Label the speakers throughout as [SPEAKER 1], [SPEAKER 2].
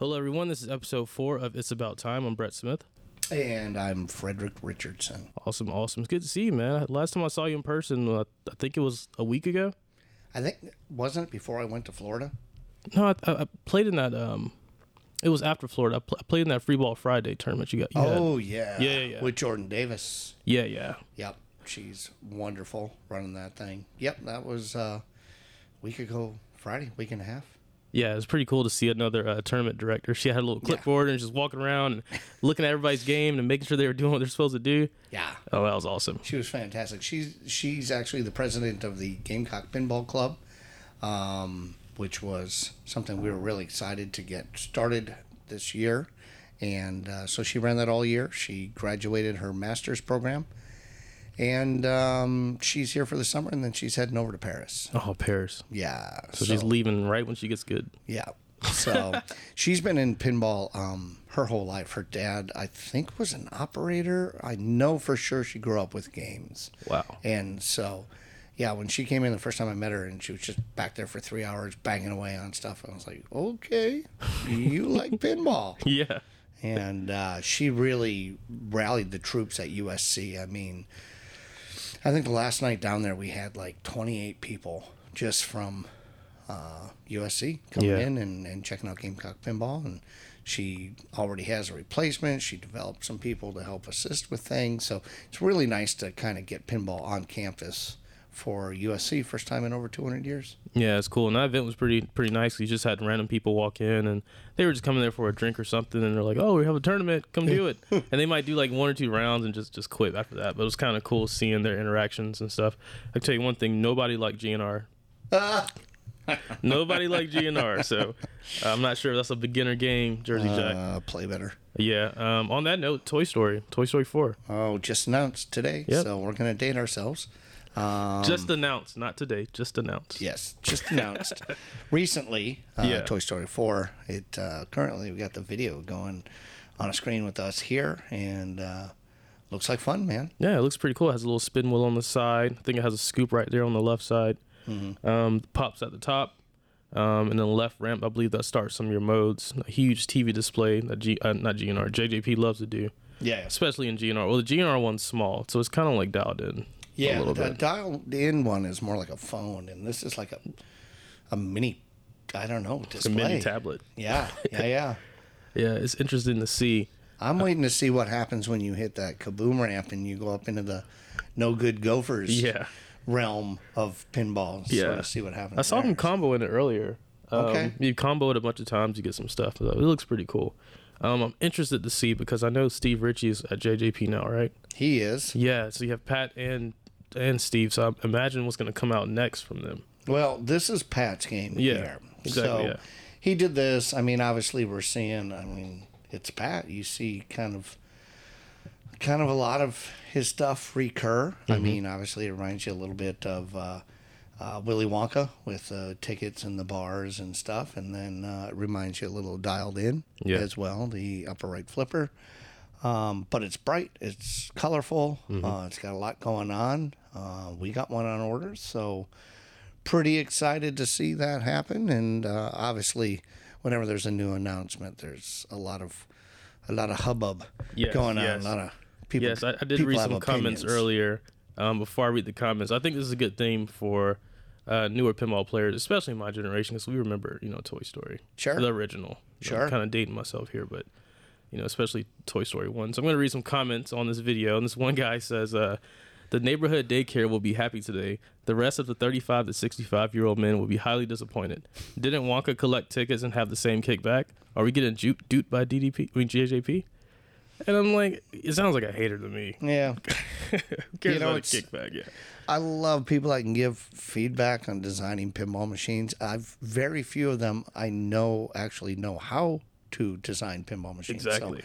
[SPEAKER 1] Hello, everyone. This is episode four of It's About Time. I'm Brett Smith.
[SPEAKER 2] And I'm Frederick Richardson.
[SPEAKER 1] Awesome, awesome. It's good to see you, man. Last time I saw you in person, uh, I think it was a week ago.
[SPEAKER 2] I think wasn't it before I went to Florida?
[SPEAKER 1] No, I, I played in that. Um, it was after Florida. I, pl- I played in that Free Ball Friday tournament. You got. You
[SPEAKER 2] Oh
[SPEAKER 1] had.
[SPEAKER 2] yeah,
[SPEAKER 1] Yeah, yeah, yeah.
[SPEAKER 2] With Jordan Davis.
[SPEAKER 1] yeah, yeah.
[SPEAKER 2] Yep, she's wonderful running that thing. Yep, that was uh, a week ago Friday, week and a half.
[SPEAKER 1] Yeah, it was pretty cool to see another uh, tournament director. She had a little clipboard and just walking around and looking at everybody's game and making sure they were doing what they're supposed to do.
[SPEAKER 2] Yeah,
[SPEAKER 1] Oh, that was awesome.
[SPEAKER 2] she was fantastic. She's she's actually the president of the Gamecock Pinball Club, um, which was something we were really excited to get started this year. And uh, so she ran that all year. She graduated her master's program, and um, she's here for the summer. And then she's heading over to Paris.
[SPEAKER 1] Oh, Paris.
[SPEAKER 2] Yeah,
[SPEAKER 1] So, she's leaving right when she gets good.
[SPEAKER 2] yeah. So she's been in pinball um, her whole life. Her dad, I think, was an operator. I know for sure she grew up with games.
[SPEAKER 1] Wow.
[SPEAKER 2] And so, yeah, when she came in the first time I met her, and she was just back there for three hours banging away on stuff, I was like, okay, you like pinball.
[SPEAKER 1] Yeah.
[SPEAKER 2] And uh, she really rallied the troops at USC. I mean, I think the last night down there we had like 28 people just from uh, USC coming
[SPEAKER 1] Yeah.
[SPEAKER 2] in and, and checking out Gamecock Pinball. And she already has a replacement. She developed some people to help assist with things. So it's really nice to kind of get pinball on campus for USC, first time in over 200 years.
[SPEAKER 1] Yeah, it's cool. And that event was pretty pretty nice. You just had random people walk in and they were just coming there for a drink or something and they're like, Oh, we have a tournament, come do it. and they might do like one or two rounds and just, just quit after that. But it was kinda cool seeing their interactions and stuff. I tell you one thing, nobody liked GNR. nobody liked GNR, so uh, I'm not sure if that's a beginner game, Jersey Jack.
[SPEAKER 2] Uh, play better.
[SPEAKER 1] Yeah. Um, on that note, Toy Story, Toy Story Four.
[SPEAKER 2] Oh, just announced today.
[SPEAKER 1] Yep.
[SPEAKER 2] So we're going to date ourselves. Um,
[SPEAKER 1] just announced, not today, just announced.
[SPEAKER 2] Yes, just announced recently. Uh,
[SPEAKER 1] Yeah.
[SPEAKER 2] Toy Story Four. It uh, currently we got the video going on a screen with us here, and uh, looks like fun, man.
[SPEAKER 1] Yeah, it looks pretty cool. It has a little spin wheel on the side. I think it has a scoop right there on the left side. Mhm. Um, pops at the top. Um, and then the left ramp, I believe that starts some of your modes. A huge TV display that G, uh, not GNR, JJP loves to do,
[SPEAKER 2] Yeah,
[SPEAKER 1] especially in GNR. Well, the GNR one's small, so it's kind of like dialed in.
[SPEAKER 2] Yeah.
[SPEAKER 1] a little
[SPEAKER 2] the
[SPEAKER 1] bit.
[SPEAKER 2] dialed in one is more like a phone, and this is like a a mini. I don't know
[SPEAKER 1] It's a mini tablet.
[SPEAKER 2] Yeah, yeah, yeah.
[SPEAKER 1] Yeah, it's interesting to see.
[SPEAKER 2] I'm waiting to see what happens when you hit that kaboom ramp and you go up into the no good gophers
[SPEAKER 1] Yeah,
[SPEAKER 2] realm of pinballs.
[SPEAKER 1] Yeah.
[SPEAKER 2] Sort of see what happens.
[SPEAKER 1] I saw
[SPEAKER 2] there.
[SPEAKER 1] him combo in it earlier. Um,
[SPEAKER 2] Okay.
[SPEAKER 1] You combo it a bunch of times, you get some stuff. It looks pretty cool. Um, I'm interested to see because I know Steve Ritchie is at JJP now, right?
[SPEAKER 2] He is.
[SPEAKER 1] Yeah, so you have Pat and and Steve. So I imagine what's going to come out next from them.
[SPEAKER 2] Well, this is Pat's game
[SPEAKER 1] Yeah,
[SPEAKER 2] here.
[SPEAKER 1] exactly,
[SPEAKER 2] So
[SPEAKER 1] yeah.
[SPEAKER 2] he did this. I mean, obviously we're seeing. I mean, it's Pat. You see, kind of, kind of a lot of his stuff recur. I
[SPEAKER 1] Mm-hmm.
[SPEAKER 2] mean, obviously it reminds you a little bit of uh, uh, Willy Wonka with uh, tickets and the bars and stuff, and then uh, it reminds you a little dialed in
[SPEAKER 1] Yeah.
[SPEAKER 2] as well. The upper right flipper. Um, but it's bright, it's colorful,
[SPEAKER 1] Mm-hmm.
[SPEAKER 2] uh, it's got a lot going on. Uh, we got one on order, so pretty excited to see that happen. And uh, obviously, whenever there's a new announcement, there's a lot of a lot of hubbub
[SPEAKER 1] Yes,
[SPEAKER 2] going on.
[SPEAKER 1] yes.
[SPEAKER 2] A lot of people.
[SPEAKER 1] yes, I, I did read some comments earlier. Um, before I read the comments, I think this is a good thing for uh, newer pinball players, especially my generation, because we remember, you know, Toy Story,
[SPEAKER 2] Sure.
[SPEAKER 1] the original.
[SPEAKER 2] Sure.
[SPEAKER 1] kind of dating myself here, but you know, especially Toy Story one. So I'm going to read some comments on this video, and this one guy says, uh, "The neighborhood daycare will be happy today. The rest of the 35 to 65 year old men will be highly disappointed. Didn't Wonka collect tickets and have the same kickback? Are we getting jute duped by DDP? I mean JJP?" And I'm like, it sounds like a hater to me.
[SPEAKER 2] Yeah,
[SPEAKER 1] Who cares
[SPEAKER 2] You know,
[SPEAKER 1] about a
[SPEAKER 2] it's-
[SPEAKER 1] kickback? Yeah.
[SPEAKER 2] I love people that can give feedback on designing pinball machines. I've very few of them I know actually know how to design pinball machines. So,
[SPEAKER 1] Exactly.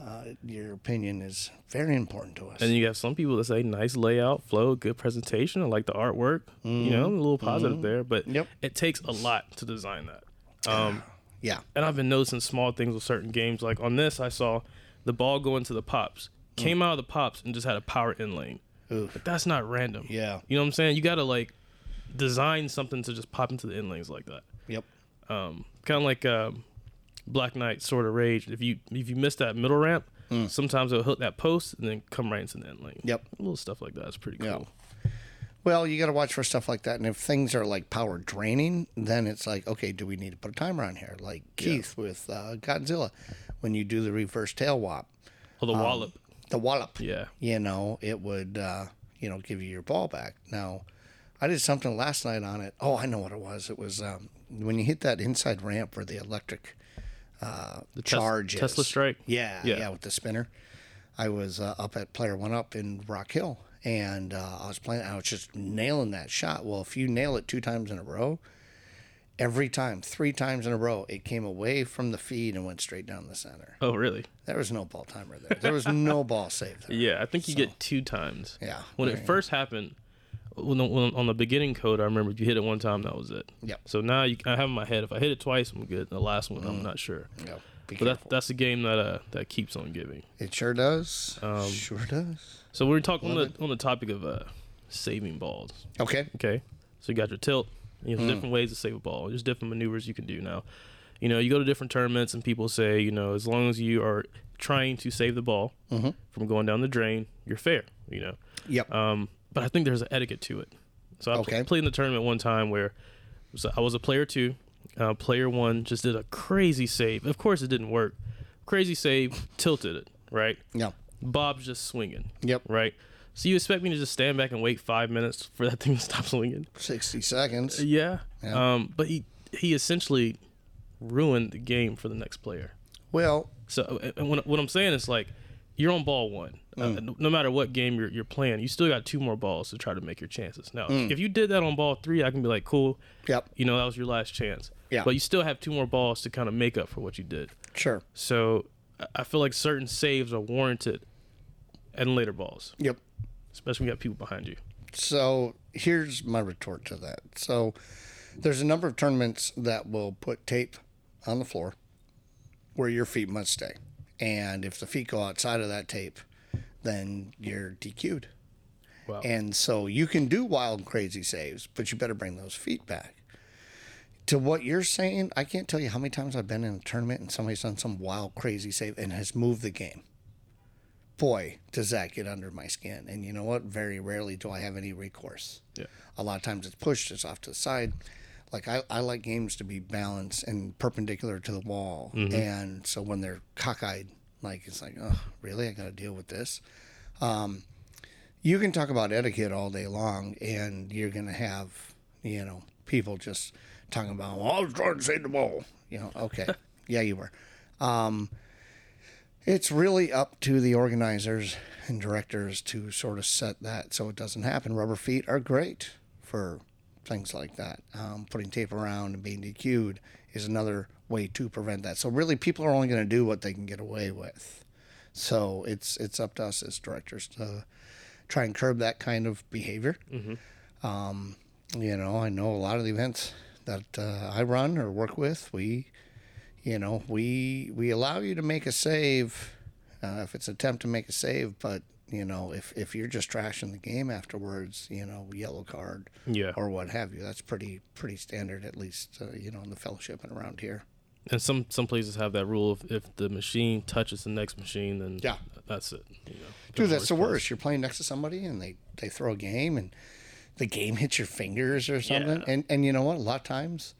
[SPEAKER 2] Uh, your opinion is very important to us.
[SPEAKER 1] And you have some people that say nice layout, flow, good presentation. I like the artwork. You know, a little positive there, but
[SPEAKER 2] Mm-hmm. Yep.
[SPEAKER 1] it takes a lot to design that. Um,
[SPEAKER 2] yeah,
[SPEAKER 1] and I've been noticing small things with certain games. Like on this, I saw the ball go into the pops, came out of the pops, and just had a power in lane.
[SPEAKER 2] Oof.
[SPEAKER 1] But that's not random.
[SPEAKER 2] Yeah.
[SPEAKER 1] You know what I'm saying? You got to like design something to just pop into the in lanes like that.
[SPEAKER 2] Yep.
[SPEAKER 1] Um, kind of like um, Black Knight Sword of Rage. If you if you miss that middle ramp,
[SPEAKER 2] Mm.
[SPEAKER 1] sometimes it'll hit that post and then come right into the end lane.
[SPEAKER 2] Yep.
[SPEAKER 1] little stuff like that is pretty cool.
[SPEAKER 2] Yeah. Well, you got to watch for stuff like that. And if things are like power draining, then it's like, okay, do we need to put a timer on here? Like Keith with uh, Godzilla, when you do the reverse tail wop.
[SPEAKER 1] Oh, the
[SPEAKER 2] Um,
[SPEAKER 1] wallop.
[SPEAKER 2] the wallop,
[SPEAKER 1] Yeah.
[SPEAKER 2] you know, it would, uh, you know, give you your ball back. Now, I did something last night on it. Oh, I know what it was. It was um, when you hit that inside ramp for the electric uh,
[SPEAKER 1] Tes-
[SPEAKER 2] charge is.
[SPEAKER 1] Tesla strike?
[SPEAKER 2] Yeah,
[SPEAKER 1] Yeah.
[SPEAKER 2] yeah, with the spinner. I was uh, up at Player One Up in Rock Hill, and uh, I was playing. I was just nailing that shot. Well, if you nail it two times in a row, every time, three times in a row, it came away from the feed and went straight down the center.
[SPEAKER 1] Oh, really?
[SPEAKER 2] There was no ball timer there. There was no ball save there.
[SPEAKER 1] Yeah, I think you get two times.
[SPEAKER 2] Yeah,
[SPEAKER 1] When it first happened, when, the, on the beginning code, I remember if you hit it one time, that was it.
[SPEAKER 2] Yeah.
[SPEAKER 1] So now you, I have in my head, if I hit it twice, I'm good. The last one,
[SPEAKER 2] Mm.
[SPEAKER 1] I'm not sure.
[SPEAKER 2] No, be
[SPEAKER 1] But that, that's a game that uh, that keeps on giving.
[SPEAKER 2] it sure does.
[SPEAKER 1] Um,
[SPEAKER 2] sure does.
[SPEAKER 1] So we're talking on the on the topic of uh, saving balls.
[SPEAKER 2] Okay.
[SPEAKER 1] Okay, so you got your tilt. You know,
[SPEAKER 2] Mm.
[SPEAKER 1] different ways to save a ball. There's different maneuvers you can do now. You know, you go to different tournaments and people say, you know, as long as you are trying to save the ball
[SPEAKER 2] Mm-hmm.
[SPEAKER 1] from going down the drain, you're fair. You know,
[SPEAKER 2] Yep.
[SPEAKER 1] um, but I think there's an etiquette to it. So I
[SPEAKER 2] Okay.
[SPEAKER 1] played in the tournament one time where so I was a player two. Uh, player one just did a crazy save. Of course, it didn't work. Crazy save, tilted it right.
[SPEAKER 2] yep.
[SPEAKER 1] Bob's just swinging
[SPEAKER 2] Yep.
[SPEAKER 1] right. So you expect me to just stand back and wait five minutes for that thing to stop swinging?
[SPEAKER 2] Sixty seconds.
[SPEAKER 1] Yeah.
[SPEAKER 2] Yeah.
[SPEAKER 1] Um, but he he essentially ruined the game for the next player.
[SPEAKER 2] Well,
[SPEAKER 1] So uh, and what, what I'm saying is like you're on ball one. Uh, no- no matter what game you're, you're playing, you still got two more balls to try to make your chances. Now, if you did that on ball three, I can be like, cool.
[SPEAKER 2] Yep.
[SPEAKER 1] You know, that was your last chance.
[SPEAKER 2] Yeah.
[SPEAKER 1] But you still have two more balls to kind of make up for what you did.
[SPEAKER 2] sure.
[SPEAKER 1] So I- I feel like certain saves are warranted and later balls,
[SPEAKER 2] Yep.
[SPEAKER 1] especially when you got people behind you.
[SPEAKER 2] So here's my retort to that. So there's a number of tournaments that will put tape on the floor where your feet must stay. And if the feet go outside of that tape, then you're DQ'd.
[SPEAKER 1] Wow.
[SPEAKER 2] And so you can do wild, crazy saves, but you better bring those feet back. To what you're saying, I can't tell you how many times I've been in a tournament and somebody's done some wild, crazy save and has moved the game. Boy, does that get under my skin. And you know what? Very rarely do I have any recourse.
[SPEAKER 1] Yeah.
[SPEAKER 2] A lot of times it's pushed, it's off to the side. Like I, I like games to be balanced and perpendicular to the wall. And so when they're cockeyed, like it's like, oh, really? I got to deal with this. Um, you can talk about etiquette all day long, and you're going to have, you know, people just talking about, well, I was trying to save the ball. You know, okay. yeah, you were. Um, it's really up to the organizers and directors to sort of set that so it doesn't happen. Rubber feet are great for things like that. Um, putting tape around and being DQ'd is another way to prevent that. So really, people are only going to do what they can get away with. So it's it's up to us as directors to try and curb that kind of behavior. Um, you know, I know a lot of the events that uh, I run or work with, we, you know, we we allow you to make a save uh, if it's an attempt to make a save, but you know, if if you're just trashing the game afterwards, you know, yellow card
[SPEAKER 1] Yeah.
[SPEAKER 2] or what have you, that's pretty pretty standard, at least uh, you know, in the fellowship and around here.
[SPEAKER 1] And some some places have that rule of if the machine touches the next machine, then
[SPEAKER 2] Yeah.
[SPEAKER 1] that's it. You know,
[SPEAKER 2] Dude, that's the worst. You're playing next to somebody and they, they throw a game and the game hits your fingers or something.
[SPEAKER 1] Yeah.
[SPEAKER 2] And and you know what? A lot of times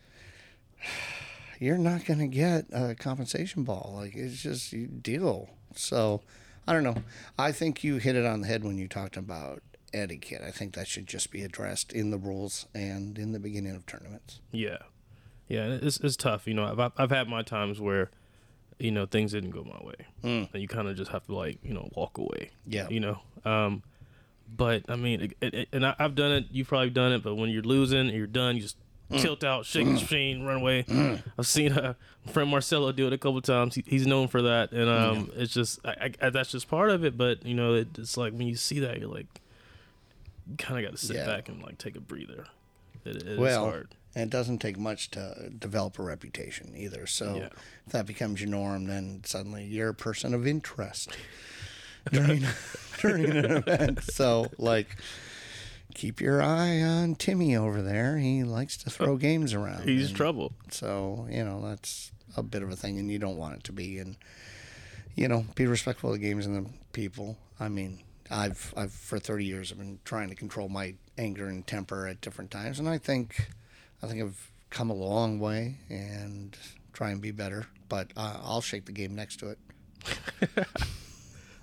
[SPEAKER 2] you're not going to get a compensation ball. Like it's just you deal. So I don't know. I think you hit it on the head when you talked about etiquette. I think that should just be addressed in the rules and in the beginning of tournaments.
[SPEAKER 1] Yeah, yeah, it's it's tough. You know, I've I've had my times where, you know, things didn't go my way, and you kind of just have to like you know walk away.
[SPEAKER 2] Yeah.
[SPEAKER 1] You know, um, but I mean, it, it, and I, I've done it. You've probably done it. But when you're losing, and you're done. You just tilt out, shake the machine, run away. I've seen uh, my friend Marcelo do it a couple times. He, he's known for that, and um, it's just I, I, that's just part of it. But you know, it, it's like when you see that, you're like, you kind of got to sit
[SPEAKER 2] Yeah.
[SPEAKER 1] back and like take a breather. It, it is
[SPEAKER 2] well,
[SPEAKER 1] hard.
[SPEAKER 2] and it doesn't take much to develop a reputation either. So
[SPEAKER 1] Yeah.
[SPEAKER 2] if that becomes your norm, then suddenly you're a person of interest during during an event. So like, keep your eye on Timmy over there. He likes to throw games around.
[SPEAKER 1] He's
[SPEAKER 2] and
[SPEAKER 1] trouble.
[SPEAKER 2] So you know that's a bit of a thing, and you don't want it to be. And you know, be respectful of the games and the people. I mean, I've I've for 30 years I've been trying to control my anger and temper at different times, and I think I think I've come a long way and try and be better. But uh, I'll shake the game next to it.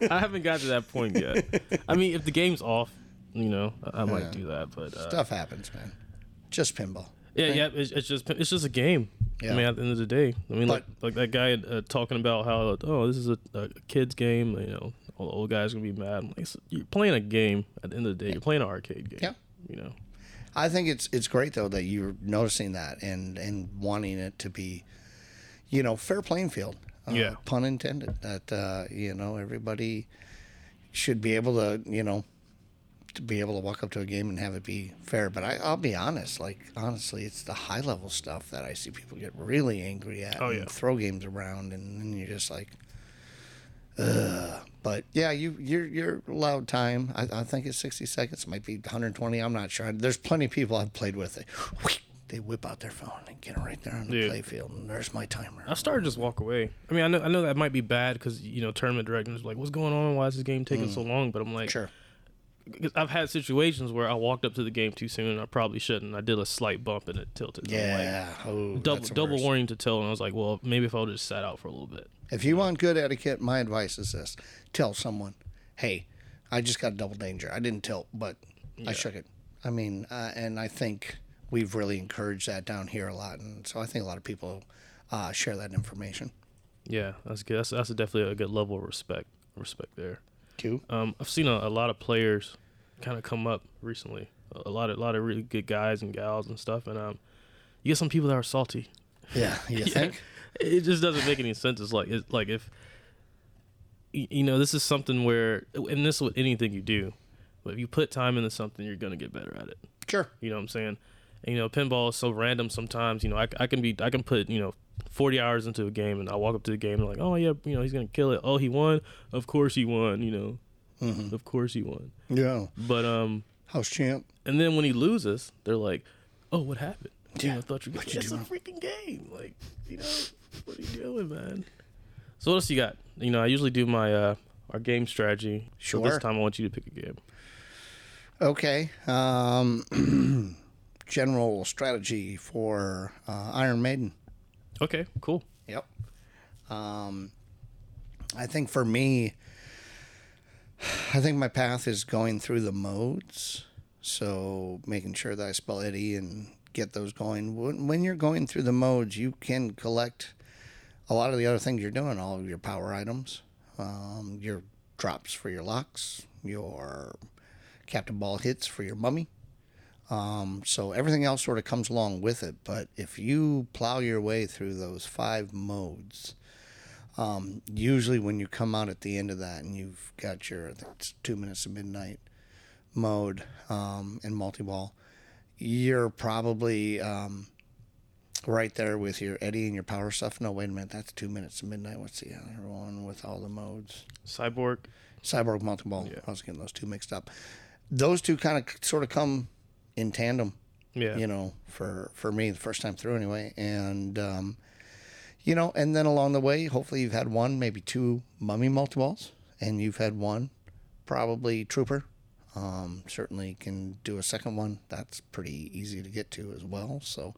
[SPEAKER 1] I haven't got to that point yet. I mean, if the game's off, you know, I, might
[SPEAKER 2] Yeah.
[SPEAKER 1] do that. But uh,
[SPEAKER 2] Stuff happens, man. Just pinball.
[SPEAKER 1] yeah, yeah, it's, it's just it's just a game.
[SPEAKER 2] Yeah.
[SPEAKER 1] I mean, at the end of the day, I mean, like
[SPEAKER 2] But-
[SPEAKER 1] like that guy uh, talking about how oh this is a, a kids game. You know, all the old guys gonna be mad. Like, you're playing a game. At the end of the day, you're playing an arcade game.
[SPEAKER 2] Yeah.
[SPEAKER 1] You know.
[SPEAKER 2] I think it's it's great though that you're noticing that and and wanting it to be, you know, fair playing field. Uh,
[SPEAKER 1] Yeah.
[SPEAKER 2] Pun intended. That uh, you know everybody should be able to you know to be able to walk up to a game and have it be fair. But I, I'll be honest, like honestly, it's the high level stuff that I see people get really angry at
[SPEAKER 1] Oh,
[SPEAKER 2] and
[SPEAKER 1] yeah.
[SPEAKER 2] throw games around, and then you're just like. Ugh. But yeah, you you're you're allowed time. I, I think it's 60 seconds. It might be 120. I'm not sure. There's plenty of people I've played with. They, they whip out their phone and get it right there on the
[SPEAKER 1] Yeah.
[SPEAKER 2] play field, and there's my timer.
[SPEAKER 1] I started to just walk away. I mean, I know I know that might be bad because you know tournament directors are like, what's going on? Why is this game taking so long? But I'm like,
[SPEAKER 2] Mm. Sure.
[SPEAKER 1] 'Cause I've had situations where I walked up to the game too soon and I probably shouldn't. I did a slight bump and it tilted. I'm like,
[SPEAKER 2] Yeah. Oh,
[SPEAKER 1] double double warning to tilt, and I was like, well, maybe if I would just sat out for a little bit.
[SPEAKER 2] If you want good etiquette, my advice is this: tell someone, "Hey, I just got a double danger. I didn't tilt, but I shook it." I mean, uh, and I think we've really encouraged that down here a lot, and so I think a lot of people uh, share that information.
[SPEAKER 1] Yeah, that's good. That's, that's definitely a good level of respect. Respect there.
[SPEAKER 2] Too.
[SPEAKER 1] Um, I've seen a, a lot of players kind of come up recently. A lot of a lot of really good guys and gals and stuff, and um, you get some people that are salty.
[SPEAKER 2] Yeah. You think?
[SPEAKER 1] It just doesn't make any sense. It's like it's like if you know this is something where, and this is with anything you do, but if you put time into something, you're gonna get better at it.
[SPEAKER 2] Sure.
[SPEAKER 1] You know what I'm saying? And, you know, pinball is so random sometimes. You know, I, I can be I can put you know 40 hours into a game, and I walk up to the game and like, oh yeah, you know, he's gonna kill it. Oh, he won. Of course he won. You know,
[SPEAKER 2] Mm-hmm.
[SPEAKER 1] of course he won.
[SPEAKER 2] Yeah.
[SPEAKER 1] But um,
[SPEAKER 2] House champ.
[SPEAKER 1] and then when he loses, they're like, oh, what happened? You
[SPEAKER 2] Yeah.
[SPEAKER 1] know, I thought you were
[SPEAKER 2] you
[SPEAKER 1] It's a freaking game. Like, you know, what are you doing, man? So what else you got? You know, I usually do my uh our game strategy. So
[SPEAKER 2] Sure.
[SPEAKER 1] this time I want you to pick a game.
[SPEAKER 2] Okay. Um, general strategy for uh, Iron Maiden.
[SPEAKER 1] Okay, cool.
[SPEAKER 2] Yep. Um, I think for me, I think my path is going through the modes. So making sure that I spell Eddie and get those going. When, you're going through the modes, you can collect a lot of the other things you're doing, all of your power items, um, your drops for your locks, your captive ball hits for your mummy. Um, so everything else sort of comes along with it. But if you plow your way through those five modes, um, usually when you come out at the end of that and you've got your, I think it's two minutes to midnight mode um, and multi ball, you're probably um, right there with your Eddie and your power stuff. No, wait a minute, that's two minutes to midnight. What's the other one with all the modes?
[SPEAKER 1] Cyborg.
[SPEAKER 2] Cyborg multi ball.
[SPEAKER 1] Yeah.
[SPEAKER 2] I was getting those two mixed up. Those two kind of sort of come in tandem
[SPEAKER 1] Yeah.
[SPEAKER 2] you know, for for me the first time through anyway. And um, you know, and then along the way, hopefully you've had one, maybe two mummy multi balls, and you've had one, probably trooper. Um, certainly can do a second one. That's pretty easy to get to as well. So,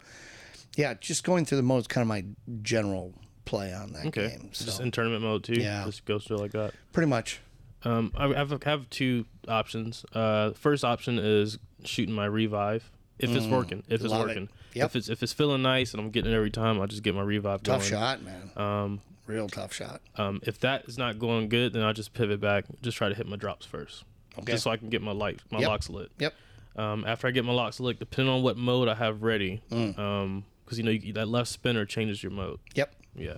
[SPEAKER 2] yeah, just going through the mode is kind of my general play on that
[SPEAKER 1] Okay.
[SPEAKER 2] game.
[SPEAKER 1] Just in tournament mode too.
[SPEAKER 2] Yeah.
[SPEAKER 1] Just goes through like that.
[SPEAKER 2] pretty much.
[SPEAKER 1] Um, I have, I have two options. Uh, first option is shooting my revive if it's working. If it's
[SPEAKER 2] Mm, love it.
[SPEAKER 1] working.
[SPEAKER 2] Yep.
[SPEAKER 1] If it's if it's feeling nice and I'm getting it every time, I'll just get my revive
[SPEAKER 2] Tough
[SPEAKER 1] going.
[SPEAKER 2] shot, man.
[SPEAKER 1] Um,
[SPEAKER 2] Real tough shot.
[SPEAKER 1] um, if that is not going good, then I'll just pivot back. Just try to hit my drops first,
[SPEAKER 2] Okay.
[SPEAKER 1] just so I can get my light my
[SPEAKER 2] Yep.
[SPEAKER 1] locks lit.
[SPEAKER 2] Yep.
[SPEAKER 1] Um, after I get my locks lit, depending on what mode I have ready,
[SPEAKER 2] Mm.
[SPEAKER 1] um, because you know you, that left spinner changes your mode.
[SPEAKER 2] Yep.
[SPEAKER 1] Yeah.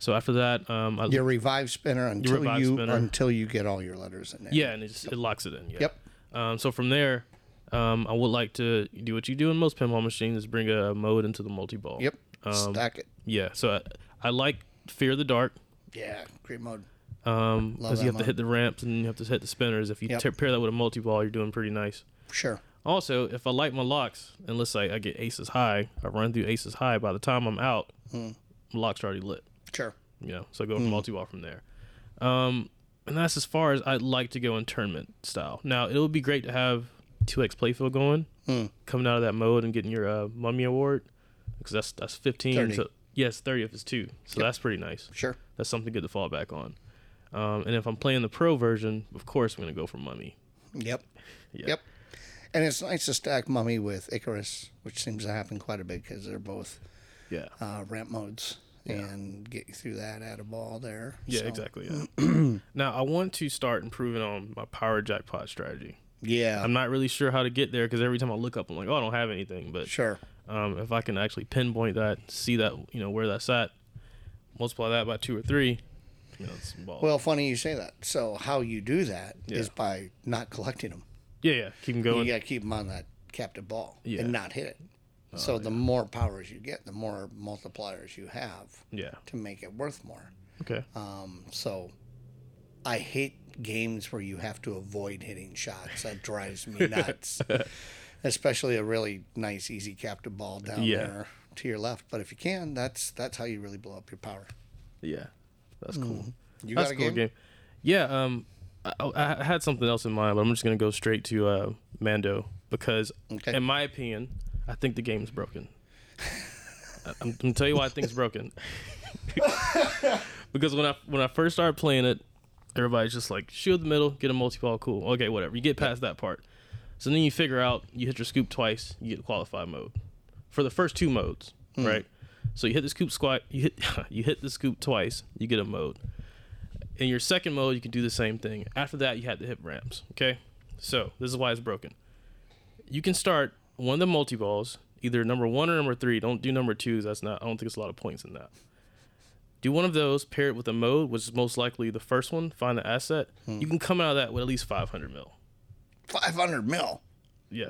[SPEAKER 1] So after that, um, I,
[SPEAKER 2] Your revive spinner until
[SPEAKER 1] revive
[SPEAKER 2] you
[SPEAKER 1] spinner.
[SPEAKER 2] until you get all your letters in there.
[SPEAKER 1] Yeah, and it, just, it locks it in. Yeah.
[SPEAKER 2] Yep.
[SPEAKER 1] Um, so from there, um, I would like to do what you do in most pinball machines: is bring a mode into the multi ball.
[SPEAKER 2] Yep.
[SPEAKER 1] Um,
[SPEAKER 2] Stack it.
[SPEAKER 1] Yeah. So I, I like Fear the Dark.
[SPEAKER 2] Yeah, great mode.
[SPEAKER 1] Um, because you have to hit the ramps and you have to hit the spinners. If you
[SPEAKER 2] Yep.
[SPEAKER 1] te- pair that with a multi ball, you're doing pretty nice.
[SPEAKER 2] Sure.
[SPEAKER 1] Also, if I light my locks, and let's say I get aces high, I run through aces high. By the time I'm out,
[SPEAKER 2] my
[SPEAKER 1] lock's are already lit.
[SPEAKER 2] Sure.
[SPEAKER 1] You know, so I go for multi ball from there. Um, and that's as far as I'd like to go in tournament style. Now it would be great to have two X playfield going,
[SPEAKER 2] Hmm.
[SPEAKER 1] coming out of that mode and getting your uh, mummy award because that's that's fifteen.
[SPEAKER 2] 30.
[SPEAKER 1] So yes, thirty if it's two. So
[SPEAKER 2] Yep.
[SPEAKER 1] that's pretty nice.
[SPEAKER 2] Sure.
[SPEAKER 1] That's something good to fall back on. Um, and if I'm playing the pro version, of course I'm gonna go for mummy.
[SPEAKER 2] Yep.
[SPEAKER 1] Yeah.
[SPEAKER 2] Yep. And it's nice to stack Mummy with Icarus, which seems to happen quite a bit because they're both
[SPEAKER 1] Yeah.
[SPEAKER 2] uh, ramp modes and get you through that at a ball there.
[SPEAKER 1] Yeah,
[SPEAKER 2] So,
[SPEAKER 1] exactly. Yeah. now I want to start improving on my power jackpot strategy.
[SPEAKER 2] Yeah.
[SPEAKER 1] I'm not really sure how to get there because every time I look up, I'm like, oh, I don't have anything. But
[SPEAKER 2] sure.
[SPEAKER 1] um, if I can actually pinpoint that, see that, you know, where that's at, multiply that by two or three, you know.
[SPEAKER 2] Well, funny you say that. So how you do that is
[SPEAKER 1] Yeah.
[SPEAKER 2] by not collecting them.
[SPEAKER 1] yeah, yeah, keep them going.
[SPEAKER 2] You got to keep them on that captive ball
[SPEAKER 1] Yeah. Oh,
[SPEAKER 2] and not hit it. So the more powers you get, the more multipliers you have
[SPEAKER 1] Yeah.
[SPEAKER 2] to make it worth more.
[SPEAKER 1] Okay.
[SPEAKER 2] Um, so I hate games where you have to avoid hitting shots. That drives me nuts. Especially a really nice, easy captive ball down
[SPEAKER 1] Yeah.
[SPEAKER 2] there to your left. But if you can, that's that's how you really blow up your power.
[SPEAKER 1] Yeah, that's cool.
[SPEAKER 2] You
[SPEAKER 1] that's
[SPEAKER 2] got a
[SPEAKER 1] cool
[SPEAKER 2] game?
[SPEAKER 1] Yeah. Um, I, I I had something else in mind, but I'm just gonna go straight to uh, Mando because,
[SPEAKER 2] Okay.
[SPEAKER 1] in my opinion, I think the game's broken. I- I'm, I'm gonna tell you why I think it's broken. because when I when I first started playing it, everybody's just like shield the middle, get a multi ball, cool. Okay, whatever. You get past that part. So then you figure out you hit your scoop twice, you get qualified mode. For the first two modes, hmm. right? So you hit the scoop squat, you hit you hit the scoop twice, you get a mode. In your second mode, you can do the same thing. After that, you had to hit ramps. Okay, so this is why it's broken. You can start one of the multi balls, either number one or number three. Don't do number two. That's not. I don't think it's a lot of points in that. Do one of those, pair it with a mode, which is most likely the first one. Find the asset. You can come out of that with at least 500 mil.
[SPEAKER 2] 500 mil.
[SPEAKER 1] Yeah,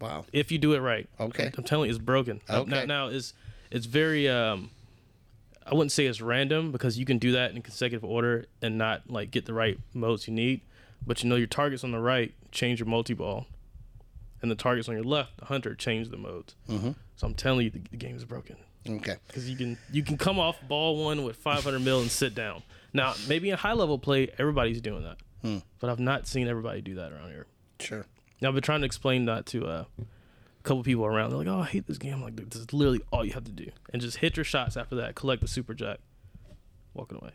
[SPEAKER 2] Wow.
[SPEAKER 1] if you do it right.
[SPEAKER 2] Okay.
[SPEAKER 1] I'm telling you, it's broken.
[SPEAKER 2] Okay.
[SPEAKER 1] Now, now it's it's very. Um, I wouldn't say it's random because you can do that in consecutive order and not like get the right modes you need. But you know your targets on the right change your multi ball, and the targets on your left, the hunter, change the modes. Mm-hmm. So I'm telling you, the, the game is broken
[SPEAKER 2] Okay.
[SPEAKER 1] because you can you can come off ball one with 500 mil and sit down. Now maybe in high level play, everybody's doing that,
[SPEAKER 2] Hmm.
[SPEAKER 1] but I've not seen everybody do that around here.
[SPEAKER 2] Sure.
[SPEAKER 1] Now I've been trying to explain that to uh, a couple people around. They're like, "Oh, I hate this game." I'm like, this is literally all you have to do, and just hit your shots after that. Collect the super jack, walking away.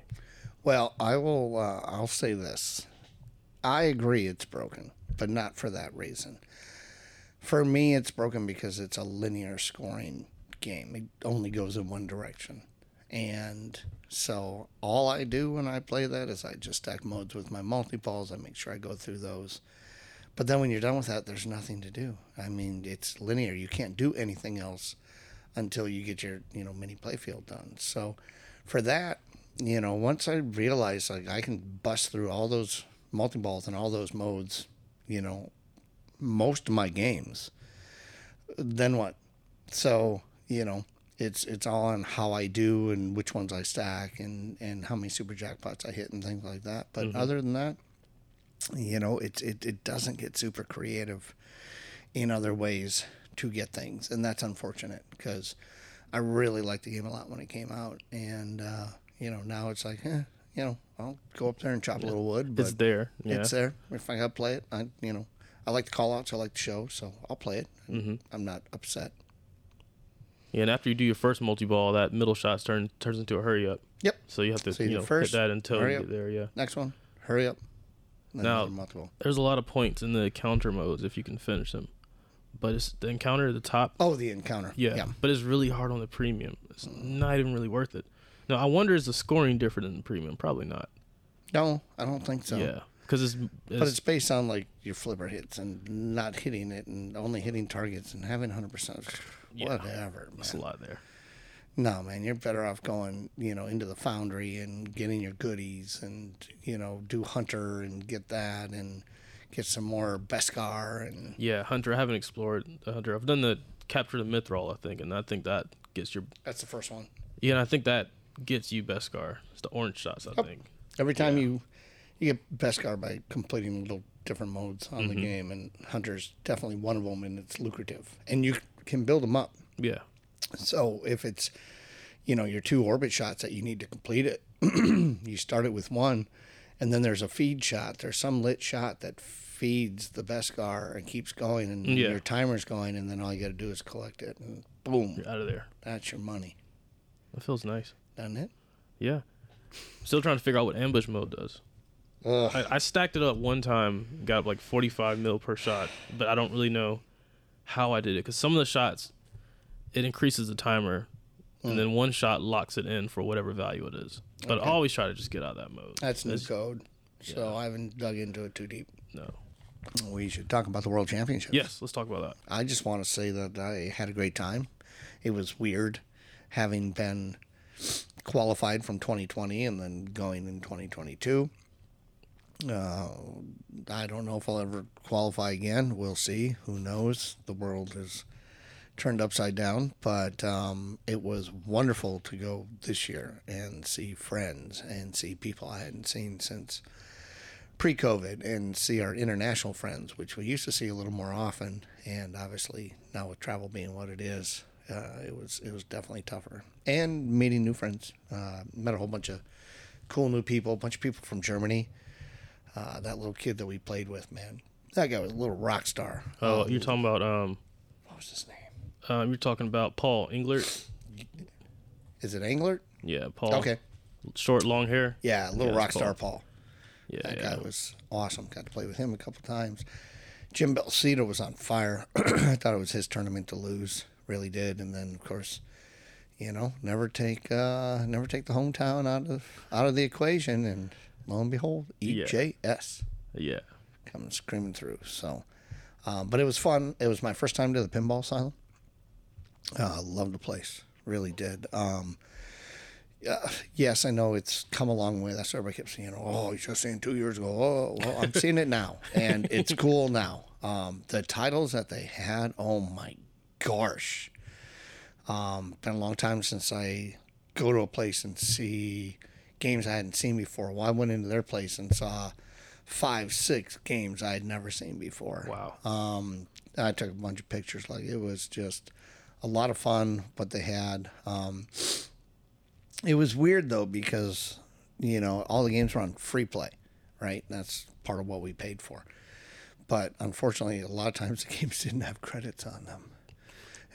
[SPEAKER 2] Well, I will. Uh, I'll say this. I agree it's broken, but not for that reason. For me, it's broken because it's a linear scoring game. It only goes in one direction, and so all I do when I play that is I just stack modes with my multi balls. I make sure I go through those. But then when you're done with that, there's nothing to do. I mean, it's linear. You can't do anything else until you get your you know mini playfield done. So for that, you know, once I realized like I can bust through all those multi balls and all those modes, you know, most of my games, then what? So you know, it's it's all on how I do and which ones I stack and and how many super jackpots I hit and things like that. But other than that, you know, it it it doesn't get super creative in other ways to get things, and that's unfortunate because I really liked the game a lot when it came out, and uh, you know now it's like, eh, you know, I'll go up there and chop a little wood, but
[SPEAKER 1] it's there. Yeah.
[SPEAKER 2] it's there. If I got to play it, I you know, I like the call outs, I like the show, so I'll play it.
[SPEAKER 1] Mm-hmm.
[SPEAKER 2] I'm not upset.
[SPEAKER 1] Yeah, and after you do your first multi ball, that middle shot turn, turns into a hurry up.
[SPEAKER 2] Yep.
[SPEAKER 1] So you have to
[SPEAKER 2] So you
[SPEAKER 1] you know
[SPEAKER 2] first,
[SPEAKER 1] hit that until you get there. Yeah.
[SPEAKER 2] Next one, hurry up.
[SPEAKER 1] Now- There's a lot of points in the counter modes if you can finish them, but it's the encounter at the top.
[SPEAKER 2] Oh, the encounter.
[SPEAKER 1] Yeah,
[SPEAKER 2] yeah.
[SPEAKER 1] but it's really hard on the premium. It's mm. not even really worth it. Now I wonder is the scoring different in the premium? Probably not.
[SPEAKER 2] No, I don't think so.
[SPEAKER 1] Yeah, because it's,
[SPEAKER 2] But
[SPEAKER 1] it's
[SPEAKER 2] it's based on like your flipper hits and not hitting it and only hitting targets and having 100%.
[SPEAKER 1] Yeah.
[SPEAKER 2] Whatever,
[SPEAKER 1] it's a lot there.
[SPEAKER 2] No, man, you're better off going, you know, into the foundry and getting your goodies and, you know, do hunter and get that and get some more Beskar and
[SPEAKER 1] Yeah, Hunter. I haven't explored the Hunter. I've done the capture the Mythrol, I think, and I think that gets your
[SPEAKER 2] that's the first one.
[SPEAKER 1] yeah. And I think that gets you Beskar. It's the orange shots, I
[SPEAKER 2] Yep.
[SPEAKER 1] think.
[SPEAKER 2] Every time you you get Beskar by completing little different modes on
[SPEAKER 1] Mm-hmm.
[SPEAKER 2] the game and hunter's definitely one of them and it's lucrative and you can build them up.
[SPEAKER 1] Yeah,
[SPEAKER 2] So if it's, you know, your two orbit shots that you need to complete it. you start it with one, and then there's a feed shot. There's some lit shot that feeds the Beskar and keeps going, and
[SPEAKER 1] Yeah.
[SPEAKER 2] your timer's going, and then all you got to do is collect it, and boom,
[SPEAKER 1] You're out of there.
[SPEAKER 2] that's your money,
[SPEAKER 1] That feels nice.
[SPEAKER 2] doesn't it?
[SPEAKER 1] Yeah. Still trying to figure out what ambush mode does. I, I stacked it up one time, got like 45 mil per shot, but I don't really know how I did it because some of the shots, it increases the timer, and mm. then one shot locks it in for whatever value it is. But I always try to just get out of that mode.
[SPEAKER 2] That's new code, so I haven't dug into it too deep.
[SPEAKER 1] No.
[SPEAKER 2] We should talk about the World Championship.
[SPEAKER 1] Yes, let's talk about that.
[SPEAKER 2] I just want to say that I had a great time. It was weird having been qualified from 2020 and then going in 2022. Uh, I don't know if I'll ever qualify again. We'll see. Who knows? The world is turned upside down, but um, it was wonderful to go this year and see friends and see people I hadn't seen since pre-COVID and see our international friends, which we used to see a little more often. And obviously now with travel being what it is, uh, it was it was definitely tougher. And meeting new friends, uh, met a whole bunch of cool new people, a bunch of people from Germany. Uh, that little kid that we played with, man, that guy was a little rock star.
[SPEAKER 1] Oh,
[SPEAKER 2] Um,
[SPEAKER 1] you're talking about um,
[SPEAKER 2] what was his name?
[SPEAKER 1] um, you're talking about Paul Englert.
[SPEAKER 2] Is it Englert?
[SPEAKER 1] Yeah, Paul.
[SPEAKER 2] Okay,
[SPEAKER 1] Short, long hair.
[SPEAKER 2] yeah, little
[SPEAKER 1] Yeah,
[SPEAKER 2] rock star
[SPEAKER 1] Paul.
[SPEAKER 2] Paul.
[SPEAKER 1] Yeah,
[SPEAKER 2] That
[SPEAKER 1] yeah.
[SPEAKER 2] guy was awesome. Got to play with him a couple times. Jim Belsito was on fire. I thought it was his tournament to lose. Really did. And then of course, you know, never take uh never take the hometown out of out of the equation and lo and behold, EJS
[SPEAKER 1] yeah.
[SPEAKER 2] coming screaming through. So um, but it was fun. It was my first time to the pinball asylum. Uh, loved the place. Really did. Um, uh, yes, I know it's come a long way. That's what everybody kept saying. Oh, you're just saying two years ago. Oh, well, I'm seeing it now, and it's cool now. Um, the titles that they had, oh my gosh. Um, been a long time since I go to a place and see games I hadn't seen before. Well, I went into their place and saw five, six games I had never seen before.
[SPEAKER 1] Wow.
[SPEAKER 2] Um, I took a bunch of pictures. Like it was just a lot of fun. What they had. Um, it was weird though because you know all the games were on free play, right? That's part of what we paid for. But unfortunately, a lot of times the games didn't have credits on them,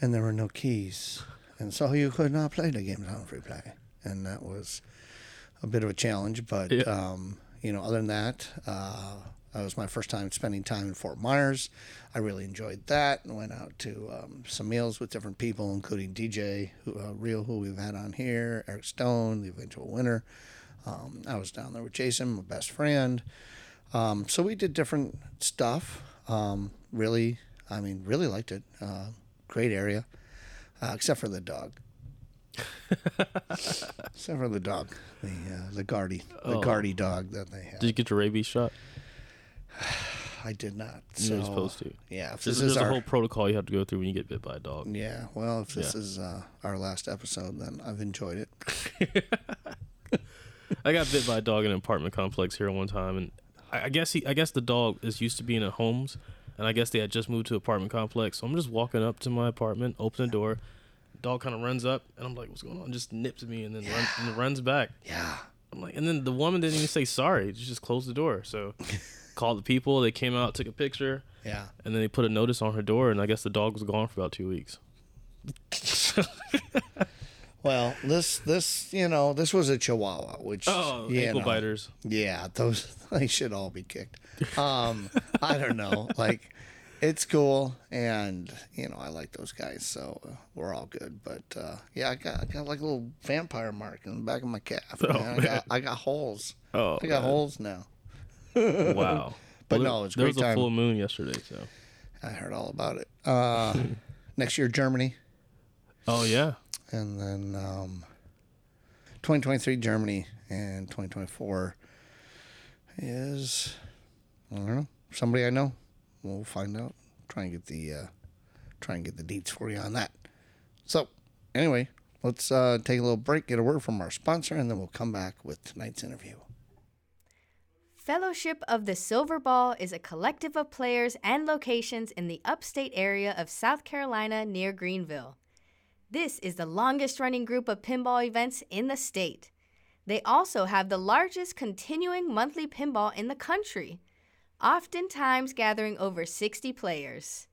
[SPEAKER 2] and there were no keys, and so you could not play the games on free play, and that was a bit of a challenge. But
[SPEAKER 1] Yeah.
[SPEAKER 2] um, you know, other than that, uh, that was my first time spending time in Fort Myers. I really enjoyed that and went out to um, some meals with different people, including DJ who, uh, Real, who we've had on here, Eric Stone, the eventual winner. Um, I was down there with Jason, my best friend. Um, so we did different stuff. Um, really, I mean, really liked it. Uh, great area, uh, except for the dog. except for the dog, the uh, the Guardy, the
[SPEAKER 1] Oh.
[SPEAKER 2] Guardy dog that they had.
[SPEAKER 1] Did you get your rabies shot?
[SPEAKER 2] I did not.
[SPEAKER 1] You're supposed to.
[SPEAKER 2] Yeah, if this
[SPEAKER 1] there's
[SPEAKER 2] is
[SPEAKER 1] a whole protocol you have to go through when you get bit by a dog.
[SPEAKER 2] yeah, well, if this
[SPEAKER 1] Yeah.
[SPEAKER 2] is uh, our last episode, then I've enjoyed it.
[SPEAKER 1] I got bit by a dog in an apartment complex here one time, and I, I guess he, I guess the dog is used to being at homes, and I guess they had just moved to an apartment complex. So I'm just walking up to my apartment, open the door, dog kind of runs up, and I'm like, "What's going on?" Just nips me and then run, and runs back.
[SPEAKER 2] Yeah,
[SPEAKER 1] I'm like, and then the woman didn't even say sorry; she just closed the door. So called the people. They came out, took a picture,
[SPEAKER 2] yeah.
[SPEAKER 1] and then they put a notice on her door, and I guess the dog was gone for about two weeks.
[SPEAKER 2] Well, this this you know this was a Chihuahua, which
[SPEAKER 1] Oh, ankle
[SPEAKER 2] know,
[SPEAKER 1] biters.
[SPEAKER 2] Yeah, those they should all be kicked. Um, I don't know, like it's cool, and you know I like those guys, so uh, we're all good. But uh, yeah, I got I got like a little vampire mark in the back of my calf. man. I got I got holes.
[SPEAKER 1] Oh,
[SPEAKER 2] I got
[SPEAKER 1] man.
[SPEAKER 2] holes now.
[SPEAKER 1] Wow.
[SPEAKER 2] But
[SPEAKER 1] Well,
[SPEAKER 2] no, it's a
[SPEAKER 1] there
[SPEAKER 2] great
[SPEAKER 1] was a full moon yesterday, so.
[SPEAKER 2] I heard all about it. Uh, next year, Germany,
[SPEAKER 1] Oh yeah.
[SPEAKER 2] and then um, 2023 Germany, and 2024 is I don't know somebody I know. We'll find out. Try and get the uh, try and get the deets for you on that. So anyway, let's uh, take a little break, get a word from our sponsor, and then we'll come back with tonight's interview.
[SPEAKER 3] Fellowship of the Silver Ball is a collective of players and locations in the upstate area of South Carolina near Greenville. This is the longest running group of pinball events in the state. They also have the largest continuing monthly pinball in the country, oftentimes gathering over 60 players.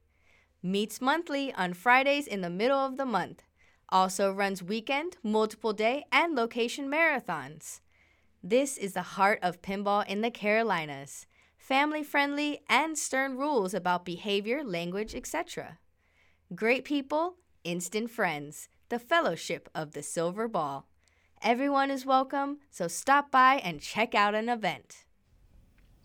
[SPEAKER 3] Meets monthly on Fridays in the middle of the month. Also runs weekend, multiple day, and location marathons. This is the heart of pinball in the Carolinas. Family friendly and stern rules about behavior, language, etc. Great people, instant friends. The fellowship of the Silver Ball. Everyone is welcome, so stop by and check out an event.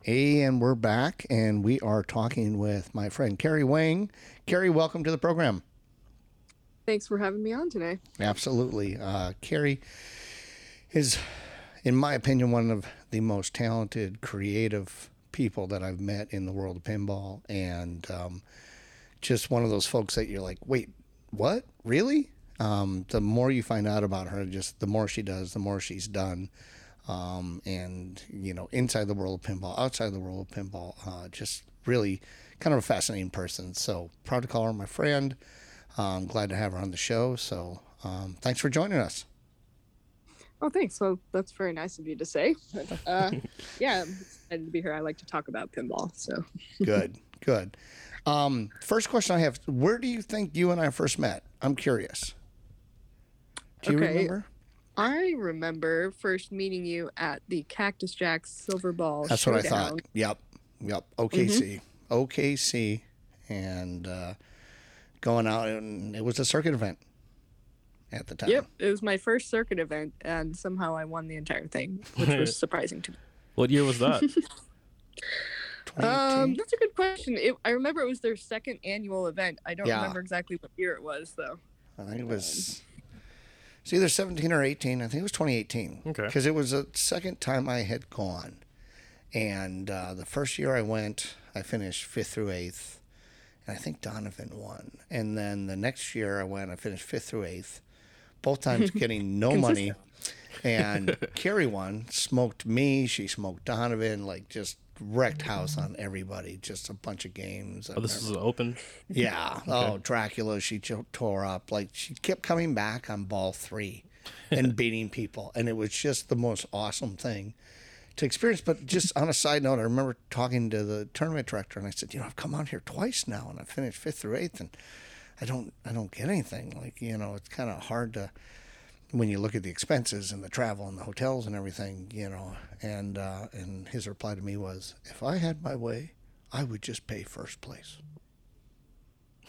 [SPEAKER 2] Hey, and we're back, and we are talking with my friend Keri Wing. Keri, welcome to the program.
[SPEAKER 4] Thanks for having me on today.
[SPEAKER 2] Absolutely. Uh, Keri is, in my opinion, one of the most talented, creative people that I've met in the world of pinball, and um, just one of those folks that you're like, wait, what? Really? Um, the more you find out about her, just the more she does, the more she's done. Um, and you know, inside the world of pinball, outside the world of pinball, uh, just really kind of a fascinating person. So proud to call her my friend. I'm glad to have her on the show. So um, thanks for joining us.
[SPEAKER 4] Oh, thanks. Well, that's very nice of you to say. Uh, yeah, I'm excited to be here. I like to talk about pinball. So
[SPEAKER 2] good, good. Um, first question I have: Where do you think you and I first met? I'm curious. Do you
[SPEAKER 4] Okay.
[SPEAKER 2] remember?
[SPEAKER 4] I remember first meeting you at the Cactus Jack Silver Ball.
[SPEAKER 2] That's what I thought. Yep, yep. OKC, OKC, and uh, going out, and it was a circuit event at the time.
[SPEAKER 4] Yep, it was my first circuit event, and somehow I won the entire thing, which was surprising to me.
[SPEAKER 1] What year was that?
[SPEAKER 4] Um, that's a good question. It, I remember it was their second annual event. I don't
[SPEAKER 2] Yeah.
[SPEAKER 4] remember exactly what year it was, though.
[SPEAKER 2] I think it was. It's either 17 or 18. I think it was 2018.
[SPEAKER 1] Okay.
[SPEAKER 2] Because it was the second time I had gone. And uh, the first year I went, I finished fifth through eighth. And I think Donovan won. And then the next year I went, I finished fifth through eighth. Both times getting no money. And Keri won, smoked me. She smoked Donovan, like just wrecked house on everybody. Just a bunch of games.
[SPEAKER 1] Oh, this is open.
[SPEAKER 2] Yeah. Oh, Dracula, she tore up. Like she kept coming back on ball three and beating people. And it was just the most awesome thing to experience. But just on a side note, I remember talking to the tournament director and I said, you know, I've come out here twice now and I finished fifth or eighth and I don't I don't get anything. Like, you know, it's kind of hard to when you look at the expenses and the travel and the hotels and everything, you know, and uh, and his reply to me was, if I had my way, I would just pay first place.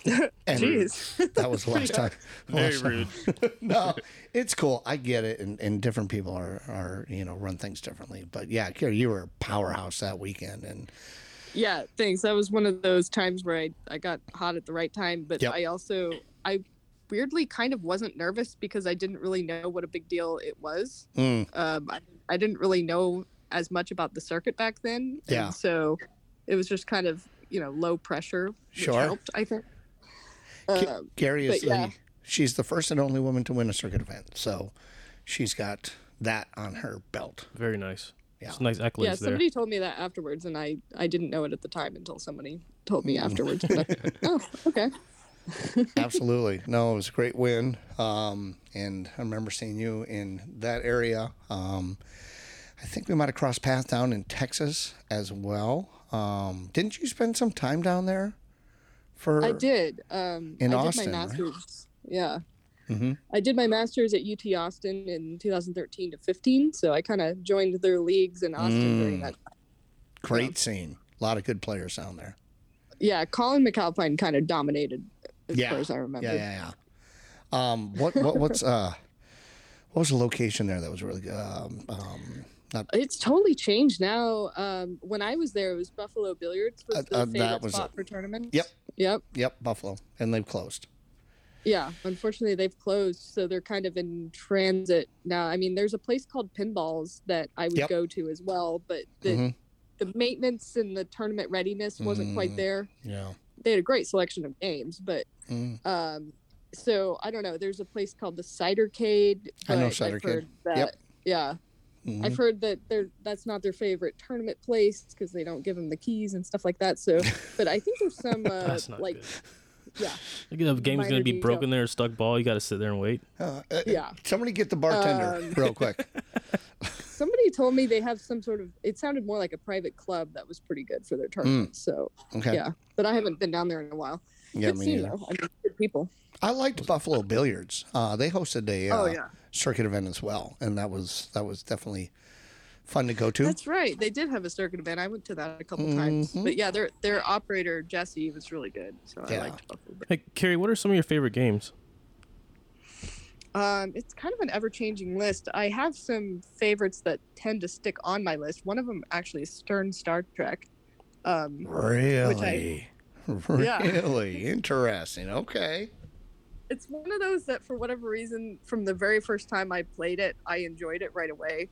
[SPEAKER 2] And
[SPEAKER 4] Jeez.
[SPEAKER 2] that was the last time.
[SPEAKER 1] Very
[SPEAKER 2] last time-
[SPEAKER 1] rude.
[SPEAKER 2] no, it's cool. I get it, and, and different people are, are you know run things differently. But yeah, Keri, you were a powerhouse that weekend, and
[SPEAKER 4] Yeah, thanks. That was one of those times where I, I got hot at the right time, but
[SPEAKER 2] Yep.
[SPEAKER 4] I also I weirdly kind of wasn't nervous because I didn't really know what a big deal it was.
[SPEAKER 2] mm,
[SPEAKER 4] Um, I, I didn't really know as much about the circuit back then,
[SPEAKER 2] Yeah.
[SPEAKER 4] and so it was just kind of you know low pressure, which
[SPEAKER 2] Sure.
[SPEAKER 4] helped. I think.
[SPEAKER 2] Ca-
[SPEAKER 4] Um,
[SPEAKER 2] Keri is
[SPEAKER 4] but yeah.
[SPEAKER 2] she's the first and only woman to win a circuit event, so she's got that on her belt.
[SPEAKER 1] Very nice.
[SPEAKER 2] Yeah.
[SPEAKER 1] It's nice accolades
[SPEAKER 4] yeah,
[SPEAKER 1] there.
[SPEAKER 4] somebody told me that afterwards, and I I didn't know it at the time until somebody told me afterwards. But I, oh, okay.
[SPEAKER 2] Absolutely. No, it was a great win. Um, and I remember seeing you in that area. Um, I think we might have crossed paths down in Texas as well. Um, didn't you spend some time down there? For
[SPEAKER 4] I did. Um,
[SPEAKER 2] In
[SPEAKER 4] I
[SPEAKER 2] Austin,
[SPEAKER 4] did my
[SPEAKER 2] right?
[SPEAKER 4] master's. Yeah.
[SPEAKER 2] Mhm.
[SPEAKER 4] I did my master's at UT Austin in 2013 to 15. So I kind of joined their leagues in Austin during
[SPEAKER 2] Mm.
[SPEAKER 4] that.
[SPEAKER 2] Great scene. A lot of good players down there.
[SPEAKER 4] Yeah, Colin McAlpine kind of dominated as
[SPEAKER 2] Yeah.
[SPEAKER 4] far as I remember.
[SPEAKER 2] Yeah, yeah, yeah. Um, what, what, what's, uh, what was the location there that was really good? Um, um, not,
[SPEAKER 4] It's totally changed now. Um, when I was there, it was Buffalo Billiards was
[SPEAKER 2] Uh,
[SPEAKER 4] the
[SPEAKER 2] uh, that
[SPEAKER 4] favorite
[SPEAKER 2] was
[SPEAKER 4] spot
[SPEAKER 2] it.
[SPEAKER 4] for tournaments.
[SPEAKER 2] Yep.
[SPEAKER 4] Yep.
[SPEAKER 2] yep, Buffalo. And they've closed.
[SPEAKER 4] Yeah, unfortunately they've closed, so they're kind of in transit now. I mean, there's a place called Pinballz that I would
[SPEAKER 2] Yep.
[SPEAKER 4] go to as well, but the
[SPEAKER 2] Mhm.
[SPEAKER 4] the maintenance and the tournament readiness wasn't
[SPEAKER 2] Mm.
[SPEAKER 4] quite there.
[SPEAKER 2] Yeah.
[SPEAKER 4] They had a great selection of games, but
[SPEAKER 2] Mm.
[SPEAKER 4] um, so I don't know. There's a place called the Cidercade.
[SPEAKER 2] I know
[SPEAKER 4] I've
[SPEAKER 2] Cidercade.
[SPEAKER 4] heard That,
[SPEAKER 2] Yep.
[SPEAKER 4] Yeah,
[SPEAKER 2] Mhm.
[SPEAKER 4] I've heard that they're that's not their favorite tournament place because they don't give them the keys and stuff like that. So, but I think there's some uh,
[SPEAKER 1] That's not
[SPEAKER 4] like
[SPEAKER 1] good.
[SPEAKER 4] yeah,
[SPEAKER 1] Like, if a game's gonna be
[SPEAKER 4] detail.
[SPEAKER 1] broken there, stuck ball, you got to sit there and wait.
[SPEAKER 2] Uh, uh,
[SPEAKER 4] Yeah.
[SPEAKER 2] Somebody get the bartender
[SPEAKER 4] Um,
[SPEAKER 2] real quick.
[SPEAKER 4] somebody told me they have some sort of. It sounded more like a private club that was pretty good for their tournament. So
[SPEAKER 2] Okay.
[SPEAKER 4] yeah, but I haven't been down there in a while.
[SPEAKER 2] Yeah,
[SPEAKER 4] good
[SPEAKER 2] me
[SPEAKER 4] scene though. I mean, good people.
[SPEAKER 2] I liked Buffalo Billiards. Uh, they hosted a uh,
[SPEAKER 4] oh yeah,
[SPEAKER 2] circuit event as well, and that was that was definitely fun to go to.
[SPEAKER 4] that's right. They did have a circuit event. I went to that a couple times.
[SPEAKER 2] Mhm.
[SPEAKER 4] But yeah, their their operator Jesse was really good. So
[SPEAKER 2] Yeah.
[SPEAKER 4] I liked Buffalo. Billiards.
[SPEAKER 1] Hey, Keri, what are some of your favorite games?
[SPEAKER 4] Um, it's kind of an ever-changing list. I have some favorites that tend to stick on my list. One of them actually is Stern Star Trek. Um,
[SPEAKER 2] Really,
[SPEAKER 4] Yeah.
[SPEAKER 2] really interesting. Okay.
[SPEAKER 4] it's one of those that, for whatever reason, from the very first time I played it, I enjoyed it right away.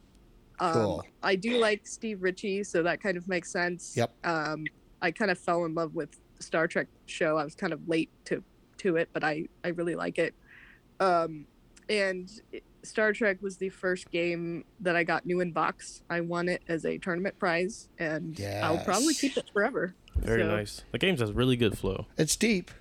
[SPEAKER 4] Um,
[SPEAKER 2] Cool.
[SPEAKER 4] I do like Steve Ritchie, so that kind of makes sense.
[SPEAKER 2] Yep.
[SPEAKER 4] Um, I kind of fell in love with Star Trek show. I was kind of late to to it, but I I really like it. Um, and it- Star Trek was the first game that I got new in box. I won it as a tournament prize, and I'll probably keep it forever.
[SPEAKER 1] Very
[SPEAKER 4] So-
[SPEAKER 1] nice. The game has really good flow.
[SPEAKER 2] It's deep.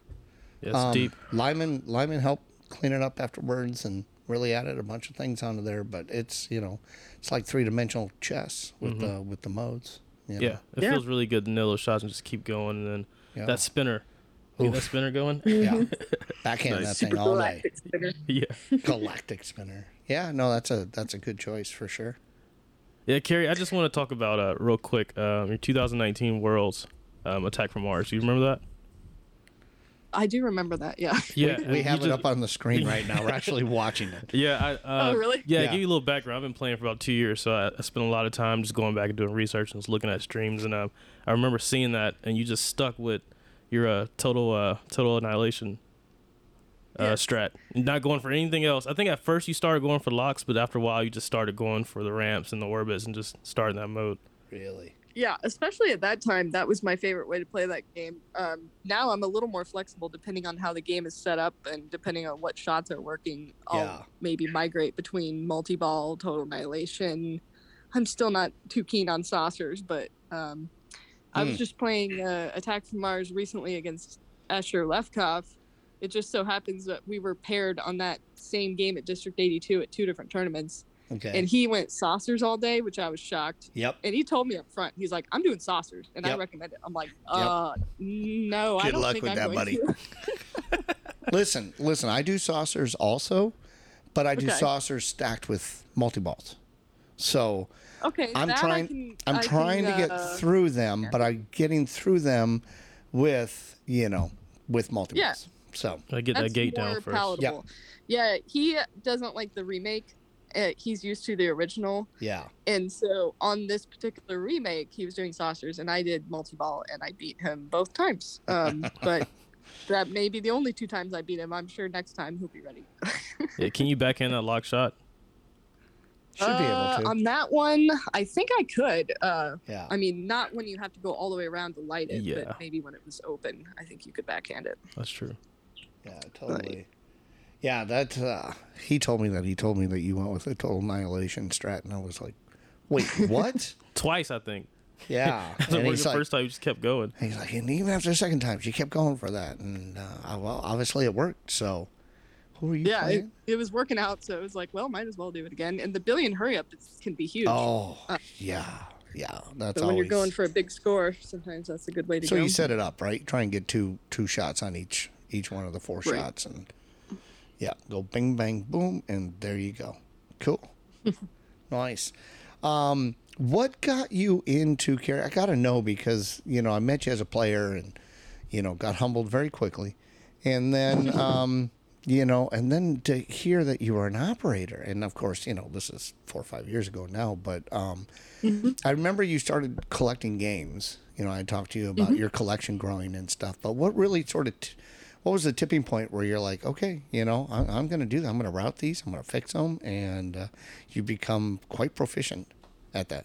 [SPEAKER 1] Yeah, it's
[SPEAKER 2] Um,
[SPEAKER 1] deep.
[SPEAKER 2] Lyman Lyman helped clean it up afterwards and really added a bunch of things onto there. But it's you know it's like three dimensional chess with the with the modes. you know.
[SPEAKER 1] Mm-hmm. Yeah, it
[SPEAKER 4] Yeah.
[SPEAKER 1] feels really good to nail those shots and just keep going. And then
[SPEAKER 2] Yeah.
[SPEAKER 1] that spinner, get that spinner going.
[SPEAKER 2] yeah. Backhand
[SPEAKER 1] Nice.
[SPEAKER 2] that
[SPEAKER 4] Super
[SPEAKER 2] thing all day.
[SPEAKER 4] spinner.
[SPEAKER 1] yeah,
[SPEAKER 2] Galactic spinner. Yeah, no, that's a that's a good choice for sure.
[SPEAKER 1] yeah. Keri, I just want to talk about uh, real quick um, your 2019 Worlds um, Attack from Mars. Do You remember that?
[SPEAKER 4] I do remember that. Yeah.
[SPEAKER 1] Yeah,
[SPEAKER 2] we
[SPEAKER 1] you
[SPEAKER 2] have it
[SPEAKER 1] just-
[SPEAKER 2] up on the screen right now. We're actually watching it.
[SPEAKER 1] Yeah, I, uh,
[SPEAKER 4] Oh, really?
[SPEAKER 1] Yeah,
[SPEAKER 2] Yeah.
[SPEAKER 1] to give you a little background. I've been playing for about two years, so I, I spent a lot of time just going back and doing research and just looking at streams. And um, I remember seeing that, and you just stuck with your uh, total uh, total annihilation uh,
[SPEAKER 4] Yeah.
[SPEAKER 1] strat, not going for anything else. I think at first you started going for locks, but after a while you just started going for the ramps and the orbits and just starting that mode.
[SPEAKER 2] Really.
[SPEAKER 4] Yeah, especially at that time, that was my favorite way to play that game. Um, now I'm a little more flexible depending on how the game is set up and depending on what shots are working. I'll
[SPEAKER 2] Yeah.
[SPEAKER 4] maybe migrate between multi ball, total annihilation. I'm still not too keen on saucers, but um, I was
[SPEAKER 2] Hmm.
[SPEAKER 4] just playing uh, Attack from Mars recently against Escher Lefkoff. It just so happens that we were paired on that same game at District 82 at two different tournaments,
[SPEAKER 2] Okay.
[SPEAKER 4] and he went saucers all day, which I was shocked
[SPEAKER 2] yep.
[SPEAKER 4] and he told me up front, he's like, "I'm doing saucers, and I recommend it." I'm like, "Uh, no, I
[SPEAKER 2] Good
[SPEAKER 4] don't
[SPEAKER 2] luck
[SPEAKER 4] think
[SPEAKER 2] with
[SPEAKER 4] I'm
[SPEAKER 2] that, buddy." Listen, listen. I do saucers also, but I do
[SPEAKER 4] Okay.
[SPEAKER 2] saucers stacked with multi balls. So
[SPEAKER 4] okay,
[SPEAKER 2] I'm trying.
[SPEAKER 4] can-
[SPEAKER 2] I'm
[SPEAKER 4] I can,
[SPEAKER 2] trying to get
[SPEAKER 4] uh,
[SPEAKER 2] through them, but I'm getting through them with you know with multi
[SPEAKER 4] Yeah.
[SPEAKER 2] balls. So
[SPEAKER 1] I get
[SPEAKER 4] That's
[SPEAKER 1] that gate
[SPEAKER 4] more
[SPEAKER 1] down first.
[SPEAKER 4] palatable. Yeah, he doesn't like the remake. Uh, he's used to the original,
[SPEAKER 2] yeah.
[SPEAKER 4] and so on this particular remake, he was doing saucers, and I did multi-ball, and I beat him both times. Um, but that may be the only two times I beat him. I'm sure next time he'll be ready.
[SPEAKER 1] Yeah, can you backhand a lock shot?
[SPEAKER 2] Should be able
[SPEAKER 4] Uh,
[SPEAKER 2] to.
[SPEAKER 4] On that one, I think I could. Uh,
[SPEAKER 2] yeah.
[SPEAKER 4] I mean, not when you have to go all the way around to light it,
[SPEAKER 1] Yeah.
[SPEAKER 4] but maybe when it was open, I think you could backhand it.
[SPEAKER 1] That's true.
[SPEAKER 2] Yeah, totally. Yeah, that uh, he told me that he told me that you went with a total annihilation strat, and I was like, "Wait, what?"
[SPEAKER 1] Twice, I think.
[SPEAKER 2] yeah,
[SPEAKER 1] It
[SPEAKER 2] and he's
[SPEAKER 1] the
[SPEAKER 2] like,
[SPEAKER 1] first time, you just kept going.
[SPEAKER 2] he's like, and even after the second time, she kept going for that, and uh, I- well, obviously it worked. So, who are you
[SPEAKER 4] yeah, it,
[SPEAKER 2] playing?
[SPEAKER 4] it was working out, so it was like, well, might as well do it again. And the billion hurry up is, can be huge.
[SPEAKER 2] Oh,
[SPEAKER 4] Uh,
[SPEAKER 2] yeah, yeah. That's
[SPEAKER 4] so when you're going for a big score, sometimes that's a good way to go.
[SPEAKER 2] So
[SPEAKER 4] go.
[SPEAKER 2] you set it up right. Try and get two two shots on each each one of the four
[SPEAKER 4] Right.
[SPEAKER 2] shots, and yeah, go bing bang boom, and there you go. Cool, nice. Um, what got you into Keri? I got to know because you know I met you as a player, and you know got humbled very quickly, and then um, you know, and then to hear that you were an operator, and of course, you know, this is four or five years ago now, but um, I remember you started collecting games. You know, I talked to you about your collection growing and stuff. But what really sort of, t- what was the tipping point where you're like, okay, you know, I'm, I'm going to do that. I'm going to route these. I'm going to fix them, and uh, you become quite proficient at that.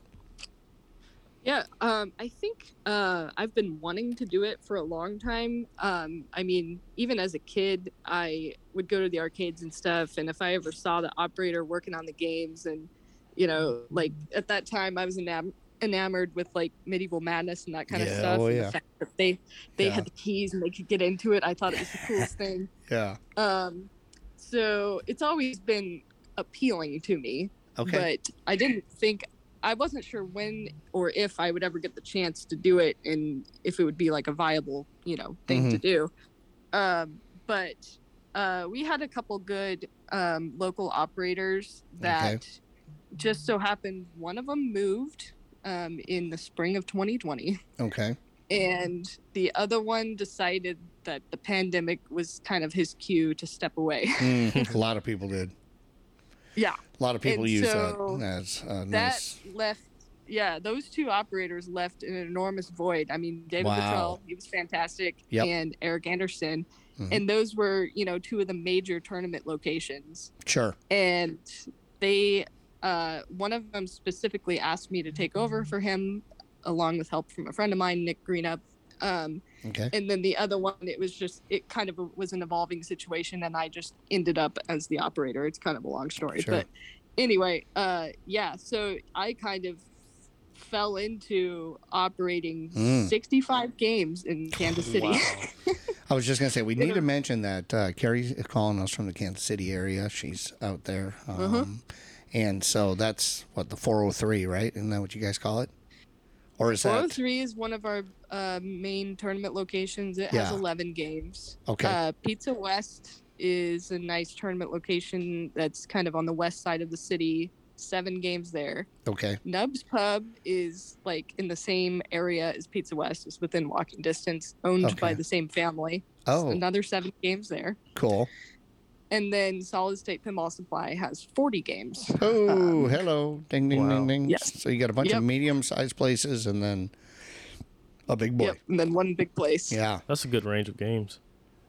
[SPEAKER 4] Yeah, um, I think uh, I've been wanting to do it for a long time. Um, I mean, even as a kid, I would go to the arcades and stuff, and if I ever saw the operator working on the games, and you know, like at that time, I was Am- enamored with like medieval madness and that kind
[SPEAKER 2] Yeah,
[SPEAKER 4] of stuff.
[SPEAKER 2] oh,
[SPEAKER 4] and
[SPEAKER 2] yeah.
[SPEAKER 4] The fact that they they
[SPEAKER 2] Yeah.
[SPEAKER 4] had the keys and they could get into it. I thought it was the coolest thing.
[SPEAKER 2] Yeah.
[SPEAKER 4] Um, so it's always been appealing to me,
[SPEAKER 2] Okay.
[SPEAKER 4] but I didn't think I wasn't sure when or if I would ever get the chance to do it and if it would be like a viable, you know, thing to do. Um, but uh, we had a couple good um, local operators that just so happened one of them moved um, in the spring of 2020
[SPEAKER 2] okay.
[SPEAKER 4] and the other one decided that the pandemic was kind of his cue to step away.
[SPEAKER 2] Mm, a lot of people did.
[SPEAKER 4] yeah,
[SPEAKER 2] A lot of people
[SPEAKER 4] And
[SPEAKER 2] use
[SPEAKER 4] so
[SPEAKER 2] that as uh,
[SPEAKER 4] that
[SPEAKER 2] nice.
[SPEAKER 4] left. Yeah, those two operators left an enormous void. I mean, David
[SPEAKER 2] Wow.
[SPEAKER 4] Cottrell, he was fantastic,
[SPEAKER 2] Yep.
[SPEAKER 4] and Eric Anderson,
[SPEAKER 2] Mhm.
[SPEAKER 4] and those were you know two of the major tournament locations.
[SPEAKER 2] Sure.
[SPEAKER 4] and they uh, one of them specifically asked me to take over for him along with help from a friend of mine nick greenup um,
[SPEAKER 2] Okay.
[SPEAKER 4] and then the other one it was just it kind of was an evolving situation and i just ended up as the operator it's kind of a long story
[SPEAKER 2] Sure.
[SPEAKER 4] but anyway uh, yeah so i kind of fell into operating
[SPEAKER 2] Mm.
[SPEAKER 4] 65 games in kansas city
[SPEAKER 1] Wow.
[SPEAKER 2] I was just gonna say we need to mention that uh, Carrie is calling us from the Kansas City area. She's out there, um,
[SPEAKER 4] Uh-huh.
[SPEAKER 2] And so that's what the 403, right? Isn't that what you guys call it? Or is that
[SPEAKER 4] 403 is one of our uh, main tournament locations. It has 11 games.
[SPEAKER 2] okay?
[SPEAKER 4] Uh, Pizza West is a nice tournament location that's kind of on the west side of the city. Seven games there.
[SPEAKER 2] okay.
[SPEAKER 4] Nubs Pub is like in the same area as Pizza West. It's within walking distance, owned by the same family.
[SPEAKER 2] Oh,
[SPEAKER 4] Another seven games there.
[SPEAKER 2] cool.
[SPEAKER 4] And then Solid State Pinball Supply has 40 games.
[SPEAKER 2] Oh,
[SPEAKER 4] Um,
[SPEAKER 2] hello. Ding, ding, ding, ding.
[SPEAKER 4] Yes.
[SPEAKER 2] So you got a bunch
[SPEAKER 4] Yep.
[SPEAKER 2] of medium-sized places and then a big boy.
[SPEAKER 4] Yep. And then one big place.
[SPEAKER 2] Yeah.
[SPEAKER 1] That's a good range of games.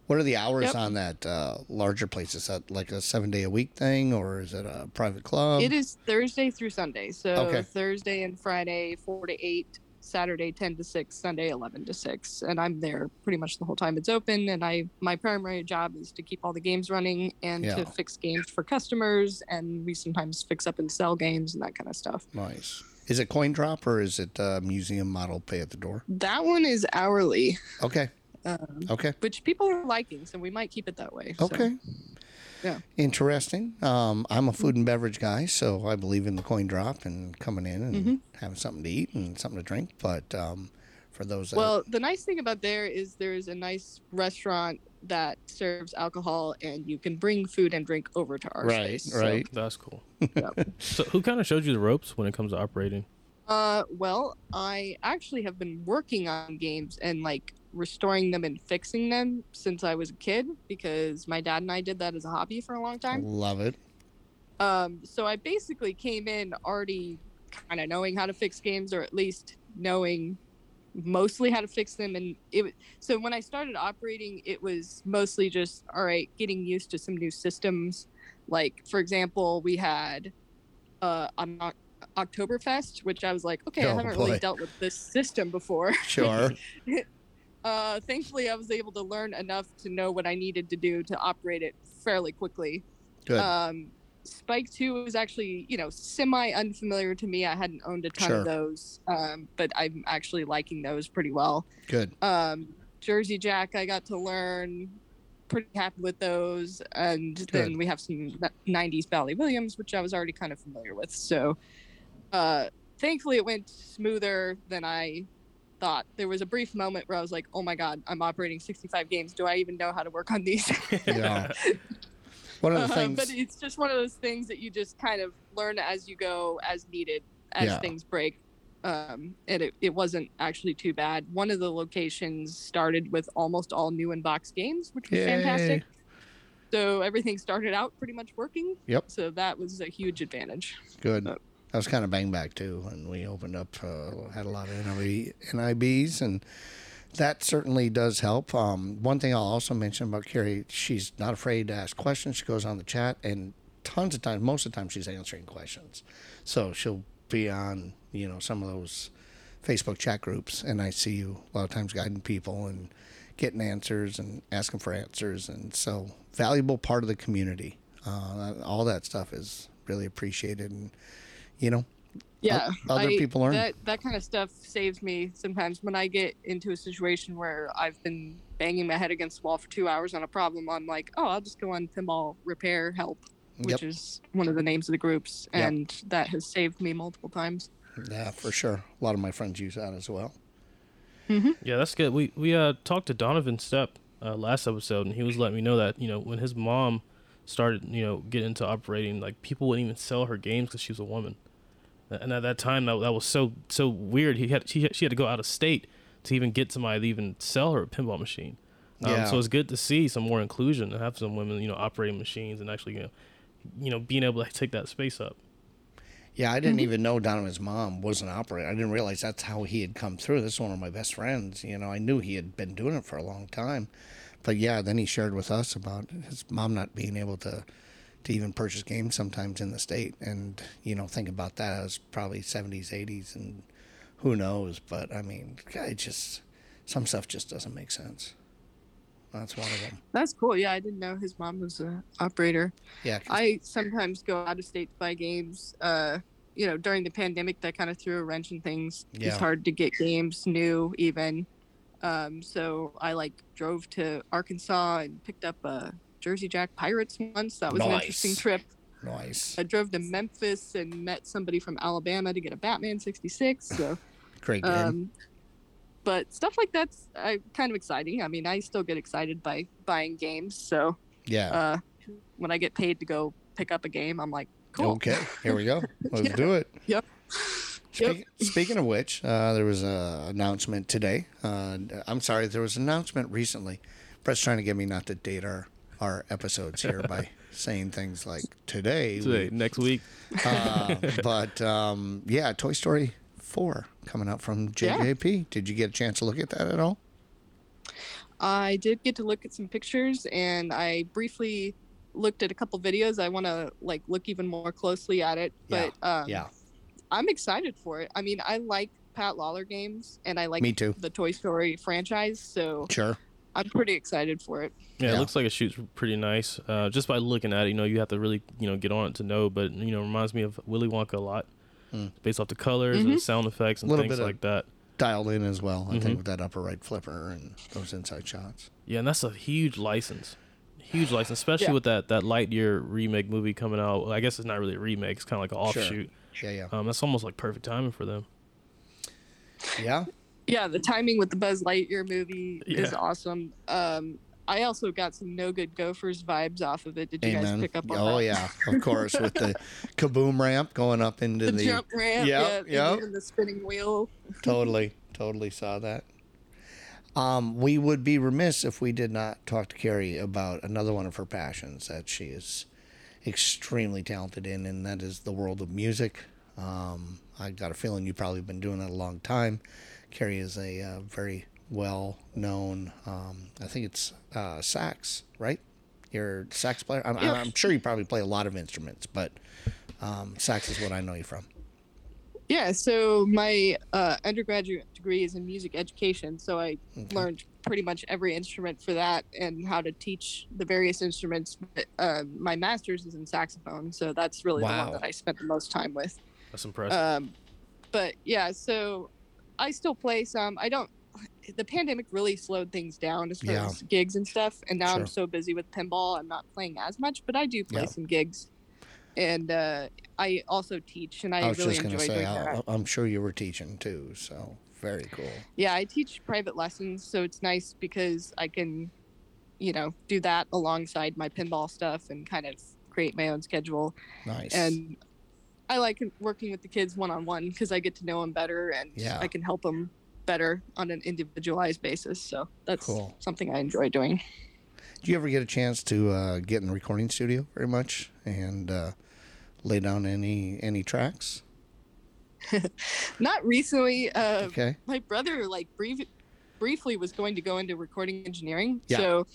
[SPEAKER 2] What are the hours
[SPEAKER 4] Yep.
[SPEAKER 2] on that uh, larger place? Is that like a seven-day-a-week thing, or is it a private club?
[SPEAKER 4] It is Thursday through Sunday. So
[SPEAKER 2] Okay.
[SPEAKER 4] Thursday and Friday, 4 to 8, Saturday, 10 to 6, Sunday, 11 to 6. And I'm there pretty much the whole time it's open. And I my primary job is to keep all the games running and
[SPEAKER 2] Yeah.
[SPEAKER 4] to fix games for customers. And we sometimes fix up and sell games and that kind of stuff.
[SPEAKER 2] Nice. Is it coin drop or is it uh, museum model pay at the door?
[SPEAKER 4] That one is hourly,
[SPEAKER 2] Okay.
[SPEAKER 4] um,
[SPEAKER 2] Okay.
[SPEAKER 4] which people are liking. So we might keep it that way. So,
[SPEAKER 2] Okay.
[SPEAKER 4] Yeah.
[SPEAKER 2] Interesting. Um, I'm a food and beverage guy, so I believe in the coin drop and coming in and
[SPEAKER 4] Mhm.
[SPEAKER 2] having something to eat and something to drink. But um, for those that
[SPEAKER 4] Well, the nice thing about there is there's a nice restaurant that serves alcohol and you can bring food and drink over to our
[SPEAKER 2] Right,
[SPEAKER 4] space. So,
[SPEAKER 2] right.
[SPEAKER 1] That's cool.
[SPEAKER 4] Yep.
[SPEAKER 1] So, who kind of showed you the ropes when it comes to operating?
[SPEAKER 4] Uh, well, I actually have been working on games and like restoring them and fixing them since I was a kid because my dad and I did that as a hobby for a long time.
[SPEAKER 2] love it.
[SPEAKER 4] Um, so I basically came in already kind of knowing how to fix games or at least knowing mostly how to fix them and it so when I started operating it was mostly just all right getting used to some new systems like for example we had uh Oc- Oktoberfest which I was like okay I
[SPEAKER 2] Oh,
[SPEAKER 4] haven't
[SPEAKER 2] boy.
[SPEAKER 4] really dealt with this system before
[SPEAKER 2] Sure.
[SPEAKER 4] uh thankfully I was able to learn enough to know what I needed to do to operate it fairly quickly
[SPEAKER 2] Good.
[SPEAKER 4] um, Spike 2 was actually, you know, semi unfamiliar to me. I hadn't owned a ton
[SPEAKER 2] Sure.
[SPEAKER 4] of those, um, but I'm actually liking those pretty well.
[SPEAKER 2] Good.
[SPEAKER 4] Um, Jersey Jack, I got to learn. Pretty happy with those. And then we have some 90s Bally Williams, which I was already kind of familiar with. So uh, thankfully, it went smoother than I thought. There was a brief moment where I was like, oh my God, I'm operating 65 games. Do I even know how to work on these?
[SPEAKER 2] Yeah. One of the
[SPEAKER 4] Uh,
[SPEAKER 2] things.
[SPEAKER 4] but it's just one of those things that you just kind of learn as you go, as needed, as
[SPEAKER 2] Yeah.
[SPEAKER 4] things break. Um, and it, it wasn't actually too bad. One of the locations started with almost all new in box games, which was
[SPEAKER 2] Yay.
[SPEAKER 4] fantastic. So everything started out pretty much working.
[SPEAKER 2] Yep.
[SPEAKER 4] So that was a huge advantage.
[SPEAKER 2] Good.
[SPEAKER 4] Uh,
[SPEAKER 2] I was kind of bang back too, and we opened up, uh, had a lot of NIB, NIBs, and that certainly does help. Um, one thing I'll also mention about Keri, she's not afraid to ask questions. She goes on the chat, and tons of times, most of the time, she's answering questions. So she'll be on, you know, some of those Facebook chat groups, and I see you a lot of times guiding people and getting answers and asking for answers, and so valuable part of the community. Uh, all that stuff is really appreciated, and you know,
[SPEAKER 4] Yeah,
[SPEAKER 2] other
[SPEAKER 4] I-
[SPEAKER 2] people learn.
[SPEAKER 4] That that kind of stuff saves me sometimes when I get into a situation where I've been banging my head against the wall for two hours on a problem. I'm like, oh, I'll just go on pinball repair help, which
[SPEAKER 2] Yep.
[SPEAKER 4] is one of the names of the groups,
[SPEAKER 2] Yep.
[SPEAKER 4] and that has saved me multiple times.
[SPEAKER 2] Yeah, for sure. A lot of my friends use that as well.
[SPEAKER 1] Yeah, that's good. We we uh talked to Donovan Stepp uh, last episode, and he was letting me know that you know when his mom started you know getting into operating, like people wouldn't even sell her games because she was a woman, and at that time that, that was so so weird. He had she had, she had to go out of state to even get somebody to even sell her a pinball machine. Um,
[SPEAKER 2] Yeah.
[SPEAKER 1] So it's good to see some more inclusion and have some women you know operating machines and actually you know you know being able to take that space up.
[SPEAKER 2] Yeah, I didn't even know Donovan's mom was an operator. I didn't realize that's how he had come through. This is one of my best friends. You know, I knew he had been doing it for a long time. But yeah, then he shared with us about his mom not being able to to even purchase games sometimes in the state. And, you know, think about that. It was probably 70s, 80s, and who knows. But I mean, it just, some stuff just doesn't make sense. That's one of them.
[SPEAKER 4] That's cool. Yeah, I didn't know his mom was an operator.
[SPEAKER 2] Yeah.
[SPEAKER 4] I sometimes go out of state to buy games. Uh, you know, during the pandemic, that kind of threw a wrench in things.
[SPEAKER 2] Yeah.
[SPEAKER 4] It's hard to get games new, even. Um, so I like drove to Arkansas and picked up a Jersey Jack Pirates once. That was an interesting trip.
[SPEAKER 2] nice.
[SPEAKER 4] I drove to Memphis and met somebody from Alabama to get a Batman 66. So,
[SPEAKER 2] Great game.
[SPEAKER 4] um, but stuff like that's uh, kind of exciting. I mean, I still get excited by buying games. So,
[SPEAKER 2] yeah.
[SPEAKER 4] uh, when I get paid to go pick up a game, I'm like, cool.
[SPEAKER 2] Okay, here we go. Let's
[SPEAKER 4] Yeah.
[SPEAKER 2] do it.
[SPEAKER 4] Yep.
[SPEAKER 2] Speak, Speaking of which, uh, there was an announcement today. Uh, I'm sorry, there was an announcement recently. Brett's trying to get me not to date our our episodes here by saying things like today. we-
[SPEAKER 1] next week,
[SPEAKER 2] uh, but um, yeah, Toy Story four coming out from JJP. Did you get a chance to look at that at all?
[SPEAKER 4] I did get to look at some pictures and I briefly looked at a couple videos. I want to like look even more closely at it,
[SPEAKER 2] Yeah,
[SPEAKER 4] but um,
[SPEAKER 2] yeah,
[SPEAKER 4] I'm excited for it. I mean, I like Pat Lawlor games and I like
[SPEAKER 2] me too.
[SPEAKER 4] the Toy Story franchise, so
[SPEAKER 2] Sure.
[SPEAKER 4] I'm pretty excited for it.
[SPEAKER 1] Yeah,
[SPEAKER 2] Yeah.
[SPEAKER 1] it looks like it shoots pretty nice. Uh, just by looking at it, you know, you have to really, you know, get on it to know. But you know, it reminds me of Willy Wonka a lot,
[SPEAKER 2] Hmm.
[SPEAKER 1] based off the colors
[SPEAKER 4] Mhm.
[SPEAKER 1] and sound effects and
[SPEAKER 2] Little
[SPEAKER 1] things
[SPEAKER 2] bit of-
[SPEAKER 1] like that.
[SPEAKER 2] Dialed in as well, I
[SPEAKER 1] Mhm.
[SPEAKER 2] think, with that upper right flipper and those inside shots.
[SPEAKER 1] Yeah, and that's a huge license, huge license, especially
[SPEAKER 4] Yeah.
[SPEAKER 1] with that that Lightyear remake movie coming out. Well, I guess it's not really a remake; it's kind of like an offshoot.
[SPEAKER 2] Sure.
[SPEAKER 1] offshoot.
[SPEAKER 2] Yeah, yeah,
[SPEAKER 1] Um, that's almost like perfect timing for them.
[SPEAKER 2] yeah.
[SPEAKER 4] Yeah, the timing with the Buzz Lightyear movie is awesome. Um, I also got some No Good Gophers vibes off of it. Did you guys pick up on
[SPEAKER 2] Oh
[SPEAKER 4] that?
[SPEAKER 2] Oh yeah, of course, with the kaboom ramp going up into
[SPEAKER 4] The,
[SPEAKER 2] the,
[SPEAKER 4] jump ramp,
[SPEAKER 2] Yep,
[SPEAKER 4] yeah,
[SPEAKER 2] yep.
[SPEAKER 4] and the spinning wheel.
[SPEAKER 2] totally, totally saw that. Um, we would be remiss if we did not talk to Keri about another one of her passions that she is extremely talented in, and that is the world of music. Um, I got a feeling you've probably been doing that a long time. Keri is a uh, very well known, um, I think it's uh, sax, right? You're a sax player. I'm,
[SPEAKER 4] Yeah.
[SPEAKER 2] I'm sure you probably play a lot of instruments, but um, sax is what I know you from.
[SPEAKER 4] Yeah, so my uh, undergraduate degree is in music education, so I
[SPEAKER 2] Okay.
[SPEAKER 4] learned pretty much every instrument for that and how to teach the various instruments. But, uh, my master's is in saxophone, so that's really the one that I spent the most time with.
[SPEAKER 1] That's impressive.
[SPEAKER 4] Um, but yeah, so I still play some. I don't. The pandemic really slowed things down as far
[SPEAKER 2] Yeah.
[SPEAKER 4] as gigs and stuff, and now
[SPEAKER 2] Sure.
[SPEAKER 4] I'm so busy with pinball, I'm not playing as much. But I do play
[SPEAKER 2] Yeah.
[SPEAKER 4] some gigs, and uh, I also teach, and I,
[SPEAKER 2] I was
[SPEAKER 4] really
[SPEAKER 2] just going to
[SPEAKER 4] enjoy
[SPEAKER 2] say,
[SPEAKER 4] doing.
[SPEAKER 2] I, I'm sure you were teaching too, so very cool.
[SPEAKER 4] Yeah, I teach private lessons, so it's nice because I can, you know, do that alongside my pinball stuff and kind of create my own schedule.
[SPEAKER 2] Nice.
[SPEAKER 4] And I like working with the kids one on one because I get to know them better and
[SPEAKER 2] Yeah.
[SPEAKER 4] I can help them better on an individualized basis. So that's
[SPEAKER 2] Cool.
[SPEAKER 4] something I enjoy doing.
[SPEAKER 2] Do you ever get a chance to uh, get in the recording studio very much and uh, lay down any any tracks?
[SPEAKER 4] Not recently. Uh,
[SPEAKER 2] Okay.
[SPEAKER 4] My brother, like, brief, briefly was going to go into recording engineering.
[SPEAKER 2] Yeah.
[SPEAKER 4] So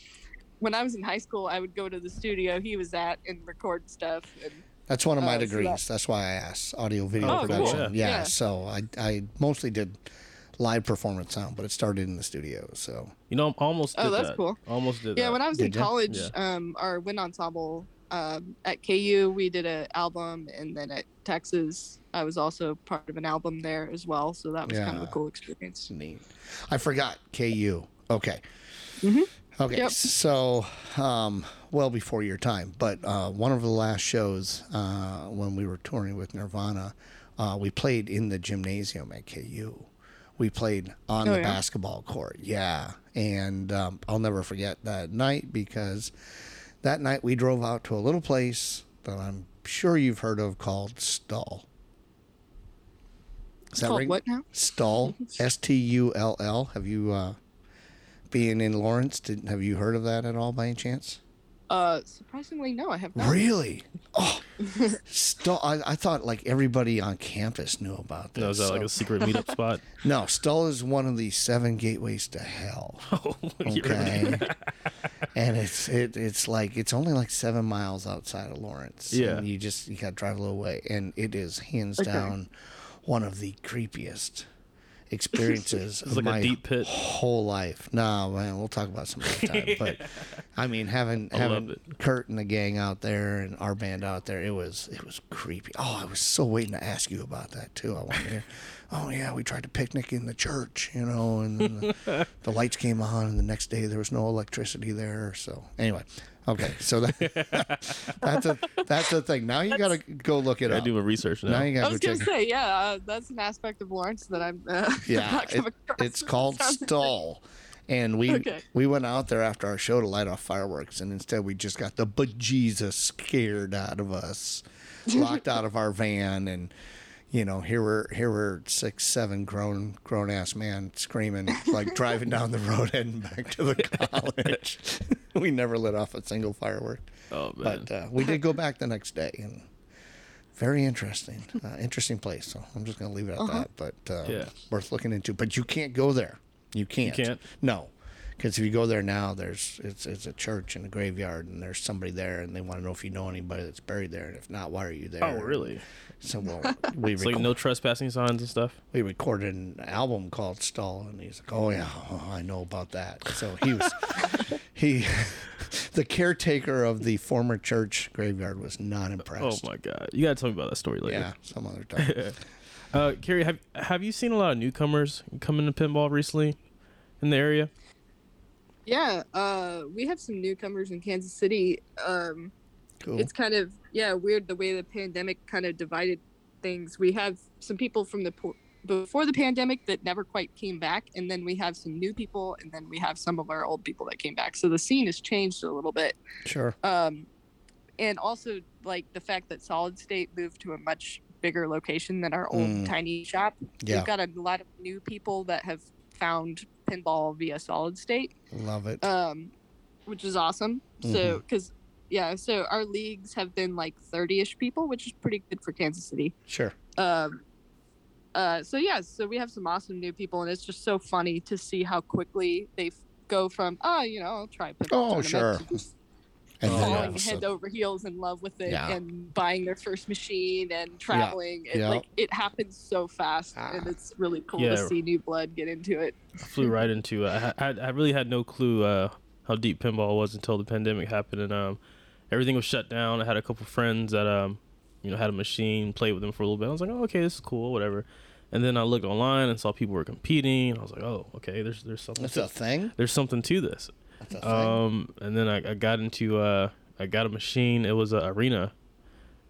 [SPEAKER 4] when I was in high school, I would go to the studio he was at and record stuff. And
[SPEAKER 2] That's one of my
[SPEAKER 4] Uh, so
[SPEAKER 2] degrees.
[SPEAKER 4] that-
[SPEAKER 2] That's why I asked audio video
[SPEAKER 1] Oh, cool.
[SPEAKER 2] production.
[SPEAKER 1] Yeah.
[SPEAKER 2] Yeah.
[SPEAKER 4] Yeah.
[SPEAKER 2] So I I mostly did live performance sound, but it started in the studio. So
[SPEAKER 1] you know, I almost
[SPEAKER 4] Oh,
[SPEAKER 1] did
[SPEAKER 4] that's
[SPEAKER 1] that.
[SPEAKER 4] cool.
[SPEAKER 1] Almost did
[SPEAKER 4] Yeah,
[SPEAKER 1] that.
[SPEAKER 4] when I was
[SPEAKER 2] Did
[SPEAKER 4] in
[SPEAKER 2] ya?
[SPEAKER 4] college,
[SPEAKER 1] Yeah.
[SPEAKER 4] um, our wind ensemble um, at KU we did an album, and then at Texas I was also part of an album there as well. So that was kind of a cool experience.
[SPEAKER 2] Neat. I forgot KU. Okay.
[SPEAKER 4] Mhm.
[SPEAKER 2] Okay.
[SPEAKER 4] Yep.
[SPEAKER 2] So, um, well before your time, but uh, one of the last shows uh, when we were touring with Nirvana, uh, we played in the gymnasium at KU. We played on
[SPEAKER 4] Oh,
[SPEAKER 2] the
[SPEAKER 4] yeah?
[SPEAKER 2] basketball court. Yeah. And um, I'll never forget that night because that night we drove out to a little place that I'm sure you've heard of called Stull. Is that
[SPEAKER 4] Called
[SPEAKER 2] ring-
[SPEAKER 4] what now?
[SPEAKER 2] Stull, S T U L L. Have you, uh, being in Lawrence, did, have you heard of that at all by any chance?
[SPEAKER 4] Uh, surprisingly, no, I have not.
[SPEAKER 2] Really? Oh, Stull. I, I thought like everybody on campus knew about this.
[SPEAKER 1] No, is that like a secret meetup spot?
[SPEAKER 2] no, Stull is one of the seven gateways to hell.
[SPEAKER 1] Oh, you really-
[SPEAKER 2] Okay. and it's it, it's like it's only like seven miles outside of Lawrence.
[SPEAKER 1] Yeah.
[SPEAKER 2] And you just you got to drive a little way, and it is hands
[SPEAKER 4] Okay.
[SPEAKER 2] down one of the creepiest experiences of
[SPEAKER 1] like
[SPEAKER 2] my
[SPEAKER 1] deep pit.
[SPEAKER 2] whole life. No, man, we'll talk about some other time. But I mean, having
[SPEAKER 1] I
[SPEAKER 2] having Kurt and the gang out there and our band out there, it was it was creepy. Oh, I was so waiting to ask you about that too. I want to hear. Oh yeah, we tried to picnic in the church, you know, and the, the lights came on, and the next day there was no electricity there. So anyway, okay, so that, that's a that's the thing. Now you got to go look it
[SPEAKER 1] I
[SPEAKER 2] up.
[SPEAKER 1] do my research now.
[SPEAKER 2] Now you got to I
[SPEAKER 4] was
[SPEAKER 2] go
[SPEAKER 4] gonna
[SPEAKER 2] check.
[SPEAKER 4] say, yeah, uh, that's an aspect of Lawrence that I'm. Uh,
[SPEAKER 2] Yeah, it- it's called Stull. And we
[SPEAKER 4] Okay.
[SPEAKER 2] we went out there after our show to light off fireworks, and instead we just got the bejesus scared out of us, locked out of our van, and you know here we're here we're six seven grown grown ass man screaming like driving down the road heading back to the college. we never lit off a single firework,
[SPEAKER 1] oh man.
[SPEAKER 2] but uh, we did go back the next day and. Very interesting, uh, interesting place. So I'm just gonna leave it at that. But uh,
[SPEAKER 1] Yeah.
[SPEAKER 2] worth looking into. But you can't go there. You can't.
[SPEAKER 1] can't?
[SPEAKER 2] No, because if you go there now, there's it's it's a church and a graveyard, and there's somebody there, and they want to know if you know anybody that's buried there, and if not, why are you there?
[SPEAKER 1] oh really?
[SPEAKER 2] So well, we
[SPEAKER 1] It's like
[SPEAKER 2] reco-
[SPEAKER 1] no trespassing signs and stuff.
[SPEAKER 2] we recorded an album called Stull, and he's like, "Oh yeah, oh, I know about that." So he was he, the caretaker of the former church graveyard was not impressed.
[SPEAKER 1] Oh my god, you gotta tell me about that story later.
[SPEAKER 2] Yeah, some other time.
[SPEAKER 1] Uh, Keri, have have you seen a lot of newcomers come into pinball recently in the area?
[SPEAKER 4] Yeah, uh, we have some newcomers in Kansas City. Um,
[SPEAKER 2] Cool.
[SPEAKER 4] It's kind of yeah weird the way the pandemic kind of divided things. We have some people from the po- before the pandemic that never quite came back, and then we have some new people, and then we have some of our old people that came back. So the scene has changed a little bit.
[SPEAKER 2] sure.
[SPEAKER 4] um, and also like the fact that Solid State moved to a much bigger location than our old
[SPEAKER 2] Mm.
[SPEAKER 4] tiny shop.
[SPEAKER 2] Yeah.
[SPEAKER 4] We've got a lot of new people that have found pinball via Solid State,
[SPEAKER 2] Love it.
[SPEAKER 4] um, which is awesome.
[SPEAKER 2] Mm-hmm.
[SPEAKER 4] So because yeah, so our leagues have been like 30ish people, which is pretty good for Kansas City.
[SPEAKER 2] sure.
[SPEAKER 4] Um, uh, so yeah, so we have some awesome new people, and it's just so funny to see how quickly they go from oh, you know, I'll try a pinball
[SPEAKER 2] Oh, sure. And then
[SPEAKER 4] falling
[SPEAKER 2] of a
[SPEAKER 4] head
[SPEAKER 2] sudden-
[SPEAKER 4] over heels in love with it
[SPEAKER 2] Yeah.
[SPEAKER 4] and buying their first machine and traveling and
[SPEAKER 2] Yeah.
[SPEAKER 4] like it happens so fast
[SPEAKER 2] Ah.
[SPEAKER 4] and it's really cool
[SPEAKER 1] Yeah.
[SPEAKER 4] to see new blood get into it
[SPEAKER 1] I flew right into. Uh, I, I I really had no clue uh, how deep pinball was until the pandemic happened, and um, everything was shut down. I had a couple friends that um, you know, had a machine, played with them for a little bit. I was like, oh, okay, this is cool, whatever. And then I looked online and saw people were competing. I was like, oh, okay, there's there's something.
[SPEAKER 2] That's
[SPEAKER 1] to,
[SPEAKER 2] a thing.
[SPEAKER 1] there's something to this.
[SPEAKER 2] That's a thing.
[SPEAKER 1] Um, and then I, I got into uh, I got a machine. It was a arena.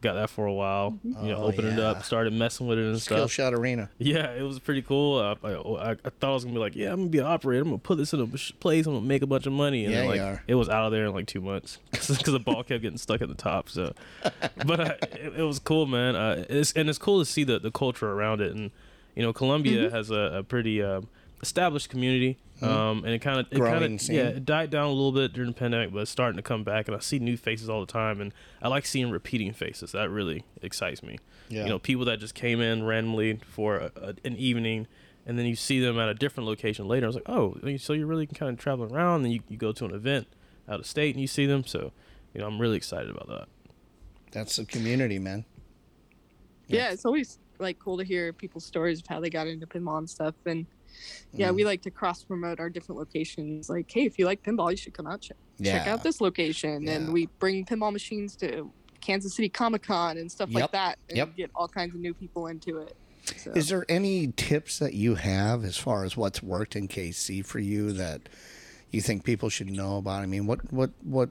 [SPEAKER 1] Got that for a while. You know,
[SPEAKER 2] Oh,
[SPEAKER 1] opened it up, started messing with it and
[SPEAKER 2] Skill
[SPEAKER 1] stuff.
[SPEAKER 2] shot arena.
[SPEAKER 1] Yeah, it was pretty cool. Uh, I, I, I thought I was gonna be like, yeah, I'm gonna be an operator. I'm gonna put this in a place. I'm gonna make a bunch of money. And
[SPEAKER 2] Yeah,
[SPEAKER 1] then,
[SPEAKER 2] you are.
[SPEAKER 1] it was out of there in like two months because the ball kept getting stuck at the top. So, but uh, it, it was cool, man. Uh, it's and it's cool to see the the culture around it. And you know, Columbia
[SPEAKER 2] Mm-hmm.
[SPEAKER 1] has a, a pretty um, established community. Um, and it kind of, it kind of, yeah, it died down a little bit during the pandemic, but it's starting to come back. And I see new faces all the time, and I like seeing repeating faces. That really excites me
[SPEAKER 2] Yeah.
[SPEAKER 1] you know people that just came in randomly for a, a, an evening and then you see them at a different location later i was like oh so you're really kind of traveling around and you, you go to an event out of state and you see them so you know i'm really excited about that
[SPEAKER 2] That's the community, man.
[SPEAKER 4] yeah it's always like cool to hear people's stories of how they got into pinball and stuff and yeah
[SPEAKER 2] Mm.
[SPEAKER 4] we like to cross promote our different locations like hey if you like pinball you should come out check check out this location,
[SPEAKER 2] Yeah.
[SPEAKER 4] and we bring pinball machines to Kansas City Comic Con and stuff like that, and
[SPEAKER 2] Yep.
[SPEAKER 4] get all kinds of new people into it. So,
[SPEAKER 2] Is there any tips that you have as far as what's worked in KC for you that you think people should know about? I mean, what what what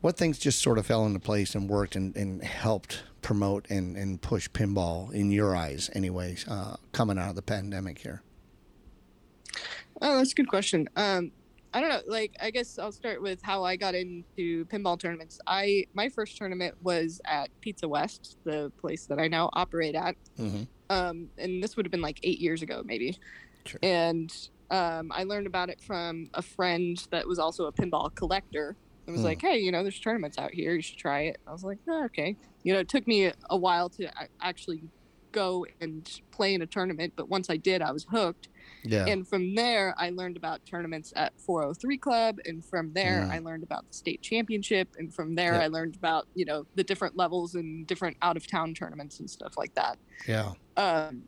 [SPEAKER 2] what things just sort of fell into place and worked and, and helped promote and, and push pinball in your eyes, anyways, uh, coming out of the pandemic here?
[SPEAKER 4] Oh, that's a good question. Um, I don't know. Like, I guess I'll start with how I got into pinball tournaments. I my first tournament was at Pizza West, the place that I now operate at.
[SPEAKER 2] Mhm.
[SPEAKER 4] Um, and this would have been like eight years ago, maybe.
[SPEAKER 2] Sure.
[SPEAKER 4] And um, I learned about it from a friend that was also a pinball collector. It was
[SPEAKER 2] Hmm.
[SPEAKER 4] like, hey, you know, there's tournaments out here. You should try it. I was like, oh, okay. You know, it took me a while to actually go and play in a tournament, but once I did, I was hooked.
[SPEAKER 2] Yeah.
[SPEAKER 4] And from there, I learned about tournaments at 403 Club. And from there,
[SPEAKER 2] Mm.
[SPEAKER 4] I learned about the state championship. And from there,
[SPEAKER 2] Yep.
[SPEAKER 4] I learned about, you know, the different levels and different out of town tournaments and stuff like that.
[SPEAKER 2] yeah.
[SPEAKER 4] Um,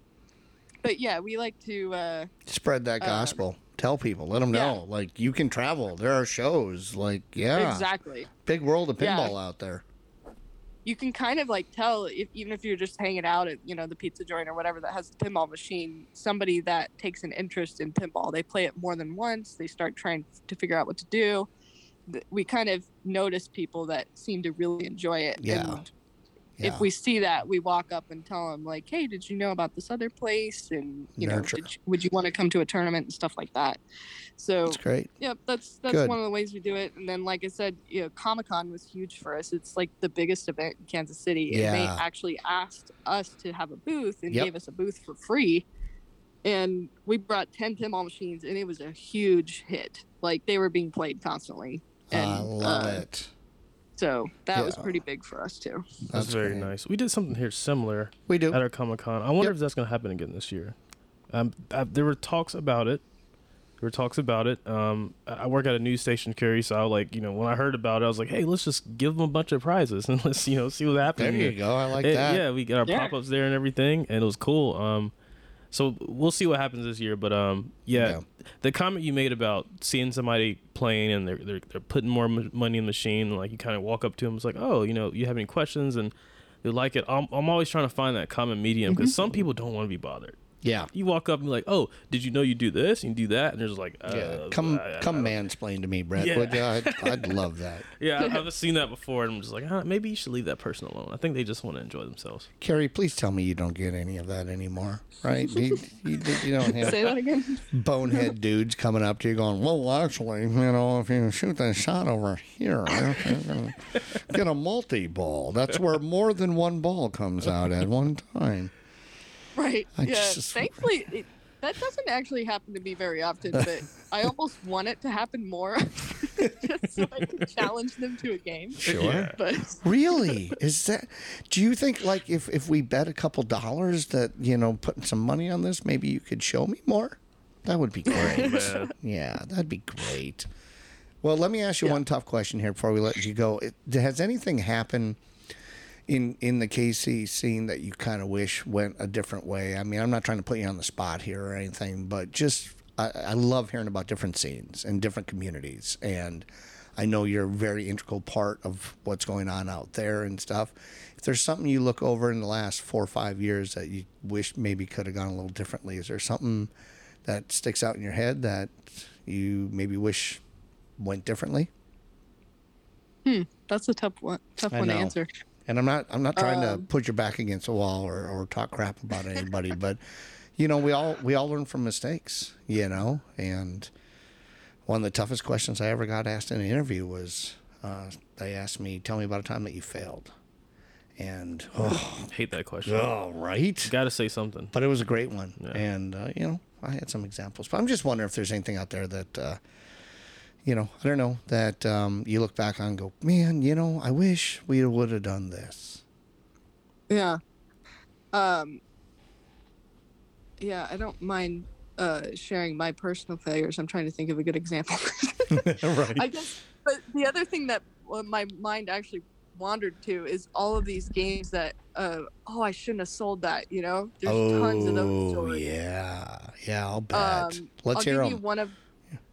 [SPEAKER 4] but yeah, we like to, uh,
[SPEAKER 2] Spread that
[SPEAKER 4] Um,
[SPEAKER 2] gospel. Tell people. Let them
[SPEAKER 4] yeah.
[SPEAKER 2] know. Like, you can travel. There are shows. Like, yeah.
[SPEAKER 4] exactly.
[SPEAKER 2] Big world of
[SPEAKER 4] Yeah.
[SPEAKER 2] pinball out there.
[SPEAKER 4] You can kind of like tell, if, even if you're just hanging out at, you know, the pizza joint or whatever that has the pinball machine, somebody that takes an interest in pinball, they play it more than once. They start trying to figure out what to do. We kind of notice people that seem to really enjoy it.
[SPEAKER 2] Yeah.
[SPEAKER 4] And
[SPEAKER 2] Yeah.
[SPEAKER 4] if we see that, we walk up and tell them like, "Hey, did you know about this other place? And you know,
[SPEAKER 2] Nurture.
[SPEAKER 4] did you, would you want to come to a tournament and stuff like that?" So,
[SPEAKER 2] That's great.
[SPEAKER 4] Yep, that's that's
[SPEAKER 2] Good.
[SPEAKER 4] one of the ways we do it. And then, like I said, you know, Comic Con was huge for us. It's like the biggest event in Kansas City, and they actually asked us to have a booth and
[SPEAKER 2] Yep.
[SPEAKER 4] gave us a booth for free. And we brought ten pinball machines, and it was a huge hit. Like they were being played constantly. And,
[SPEAKER 2] I love
[SPEAKER 4] uh,
[SPEAKER 2] it.
[SPEAKER 4] So that was pretty big for us too.
[SPEAKER 1] That's,
[SPEAKER 2] That's
[SPEAKER 1] very
[SPEAKER 2] great.
[SPEAKER 1] nice. We did something here similar
[SPEAKER 2] We do.
[SPEAKER 1] at our Comic Con. I wonder
[SPEAKER 2] Yep.
[SPEAKER 1] if that's going to happen again this year. Um, I, there were talks about it. There were talks about it. Um, I I work at a news station, Keri, so I like, you know, when I heard about it, I was like, hey, let's just give them a bunch of prizes and let's, you know, see what happens.
[SPEAKER 2] There
[SPEAKER 1] here.
[SPEAKER 2] you go. I like
[SPEAKER 1] It-
[SPEAKER 2] that.
[SPEAKER 1] Yeah, we got our
[SPEAKER 4] Yeah.
[SPEAKER 1] pop ups there and everything, and it was cool. Um, so we'll see what happens this year. But um, yeah,
[SPEAKER 2] Yeah.
[SPEAKER 1] the comment you made about seeing somebody playing and they're they're, they're putting more m- money in the machine, and like you kind of walk up to them, it's like, oh, you know, you have any questions and they like it. I'm I'm always trying to find that common medium because some people don't want to be bothered.
[SPEAKER 2] Yeah.
[SPEAKER 1] You walk up and be like, oh, did you know you do this and you do that, and there's like, uh,
[SPEAKER 2] Yeah. Come
[SPEAKER 1] I- I-
[SPEAKER 2] come
[SPEAKER 1] I don't-
[SPEAKER 2] mansplain to me, Brett.
[SPEAKER 1] Yeah.
[SPEAKER 2] Would you? I'd, I'd love that.
[SPEAKER 1] Yeah, I- I've seen that before, and I'm just like, huh, maybe you should leave that person alone. I think they just want to enjoy themselves.
[SPEAKER 2] Keri, please tell me you don't get any of that anymore, right? you, you, you don't have
[SPEAKER 4] Say that again.
[SPEAKER 2] bonehead dudes coming up to you going, well, actually, you know, if you shoot that shot over here, you're gonna get a multi-ball. That's where more than one ball comes out at one time.
[SPEAKER 4] Right.
[SPEAKER 2] I
[SPEAKER 4] yeah.
[SPEAKER 2] just-
[SPEAKER 4] Thankfully, it, that doesn't actually happen to me very often, but I almost want it to happen more, just so I can challenge them to a game.
[SPEAKER 2] Sure.
[SPEAKER 1] Yeah.
[SPEAKER 4] But
[SPEAKER 2] Really? Is that? Do you think like if if we bet a couple dollars that you know putting some money on this, maybe you could show me more? That would be great.
[SPEAKER 1] Man.
[SPEAKER 2] yeah, that'd be great. Well, let me ask you
[SPEAKER 4] Yeah.
[SPEAKER 2] one tough question here before we let you go. It, has anything happened in in the KC scene that you kind of wish went a different way? I mean, I'm not trying to put you on the spot here or anything, but just I, I love hearing about different scenes and different communities, and I know you're a very integral part of what's going on out there and stuff. If there's something you look over in the last four or five years that you wish maybe could have gone a little differently, is there something that sticks out in your head that you maybe wish went differently?
[SPEAKER 4] Hmm, that's a tough one. Tough
[SPEAKER 2] I
[SPEAKER 4] one to answer.
[SPEAKER 2] And I'm not I'm not trying to
[SPEAKER 4] Um,
[SPEAKER 2] put your back against a wall or, or talk crap about anybody, but you know, we all we all learn from mistakes, you know, and one of the toughest questions I ever got asked in an interview was uh, they asked me, Tell me about a time that you failed. And oh,
[SPEAKER 1] Hate that question.
[SPEAKER 2] oh right.
[SPEAKER 1] Got to say something.
[SPEAKER 2] But it was a great one.
[SPEAKER 1] Yeah.
[SPEAKER 2] And uh, you know, I had some examples. But I'm just wondering if there's anything out there that uh, you know, I don't know, that um, you look back on and go, Man, you know, I wish we would have done this.
[SPEAKER 4] Yeah. Um. Yeah, I don't mind uh, sharing my personal failures. I'm trying to think of a good example.
[SPEAKER 2] right.
[SPEAKER 4] I guess, but the other thing that well, my mind actually wandered to is all of these games that, uh, oh, I shouldn't have sold that. You know, there's tons of those
[SPEAKER 2] Oh yeah, yeah. I'll bet.
[SPEAKER 4] Um,
[SPEAKER 2] Let's
[SPEAKER 4] I'll
[SPEAKER 2] hear
[SPEAKER 4] give you one of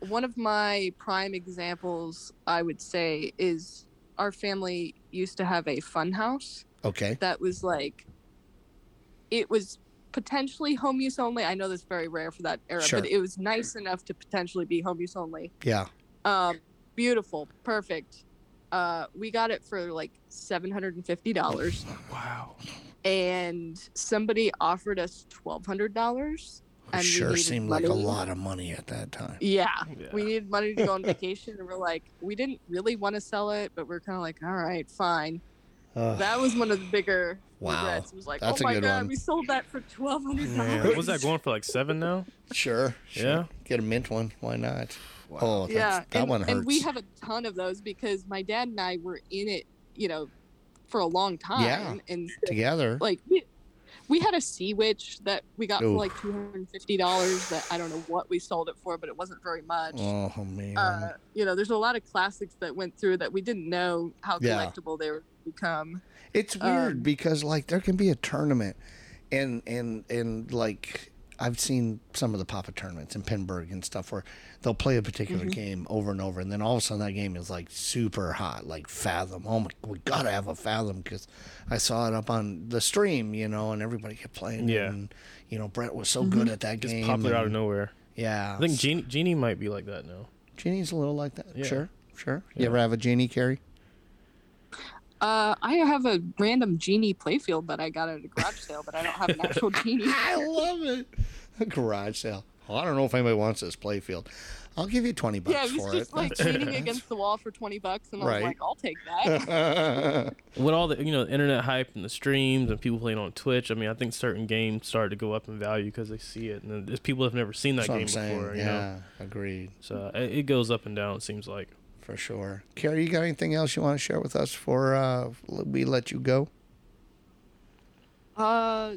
[SPEAKER 4] one of my prime examples, I would say, is our family used to have a fun house
[SPEAKER 2] Okay.
[SPEAKER 4] that was like, it was potentially home use only. I know that's very rare for that era,
[SPEAKER 2] Sure.
[SPEAKER 4] but it was nice enough to potentially be home use only.
[SPEAKER 2] Yeah.
[SPEAKER 4] Um, beautiful, perfect. Uh, we got it for like seven hundred and fifty dollars,
[SPEAKER 1] Wow.
[SPEAKER 4] and somebody offered us twelve hundred dollars. And we
[SPEAKER 2] sure
[SPEAKER 4] needed
[SPEAKER 2] seemed like a lot of money at that time.
[SPEAKER 4] Yeah,
[SPEAKER 1] Yeah.
[SPEAKER 4] we needed money to go on vacation, and we're like, we didn't really want to sell it, but we're kind of like, all right, fine.
[SPEAKER 2] Ugh.
[SPEAKER 4] That was one of the bigger
[SPEAKER 2] Wow.
[SPEAKER 4] regrets. It was like,
[SPEAKER 2] That's
[SPEAKER 4] oh
[SPEAKER 2] a
[SPEAKER 4] my
[SPEAKER 2] good
[SPEAKER 4] god,
[SPEAKER 2] one.
[SPEAKER 4] we sold that for twelve hundred
[SPEAKER 2] Man.
[SPEAKER 4] dollars.
[SPEAKER 1] What's that going for? Like seven now?
[SPEAKER 2] sure, sure.
[SPEAKER 1] Yeah?
[SPEAKER 2] Get a mint one. Why not? Oh, that's,
[SPEAKER 4] yeah,
[SPEAKER 2] that
[SPEAKER 4] and,
[SPEAKER 2] one hurts.
[SPEAKER 4] and we have a ton of those because my dad and I were in it, you know, for a long time.
[SPEAKER 2] Yeah.
[SPEAKER 4] And
[SPEAKER 2] together.
[SPEAKER 4] like we, we had a sea witch that we got
[SPEAKER 2] Ooh.
[SPEAKER 4] for like two hundred and fifty dollars. That I don't know what we sold it for, but it wasn't very much.
[SPEAKER 2] Oh man.
[SPEAKER 4] Uh, you know, there's a lot of classics that went through that we didn't know how
[SPEAKER 2] Yeah.
[SPEAKER 4] collectible they would become.
[SPEAKER 2] It's weird
[SPEAKER 4] Um,
[SPEAKER 2] because like there can be a tournament, and and and like I've seen some of the Papa tournaments in Pinburgh and stuff where they'll play a particular
[SPEAKER 4] Mm-hmm.
[SPEAKER 2] game over and over, and then all of a sudden that game is like super hot, like Fathom. Oh my, we gotta have a Fathom because I saw it up on the stream, you know, and everybody kept playing. it,
[SPEAKER 1] Yeah.
[SPEAKER 2] and you know Brett was so
[SPEAKER 4] Mm-hmm.
[SPEAKER 2] good at that
[SPEAKER 1] Just
[SPEAKER 2] game.
[SPEAKER 1] popular out of nowhere.
[SPEAKER 2] Yeah,
[SPEAKER 1] I think Genie, Genie might be like that now.
[SPEAKER 2] Genie's a little like that.
[SPEAKER 1] Yeah.
[SPEAKER 2] Sure, sure.
[SPEAKER 1] Yeah.
[SPEAKER 2] You ever have a Genie, Keri?
[SPEAKER 4] Uh, I have a random genie playfield that I got at a garage sale, but I don't have an actual genie.
[SPEAKER 2] I love it. A garage sale. Well, I don't know if anybody wants this playfield. I'll give you twenty bucks
[SPEAKER 4] Yeah, it was
[SPEAKER 2] for
[SPEAKER 4] just
[SPEAKER 2] it.
[SPEAKER 4] like leaning against the wall for twenty bucks, and I
[SPEAKER 2] Right.
[SPEAKER 4] was like, I'll take that.
[SPEAKER 1] With all the you know internet hype and the streams and people playing on Twitch, I mean, I think certain games started to go up in value because they see it, and then there's people have never seen that
[SPEAKER 2] That's what
[SPEAKER 1] game
[SPEAKER 2] I'm saying.
[SPEAKER 1] before. You
[SPEAKER 2] yeah,
[SPEAKER 1] know,
[SPEAKER 2] agreed
[SPEAKER 1] so it, it goes up and down. It seems like.
[SPEAKER 2] For sure. Keri, you got anything else you want to share with us before uh, we let you go?
[SPEAKER 4] Uh,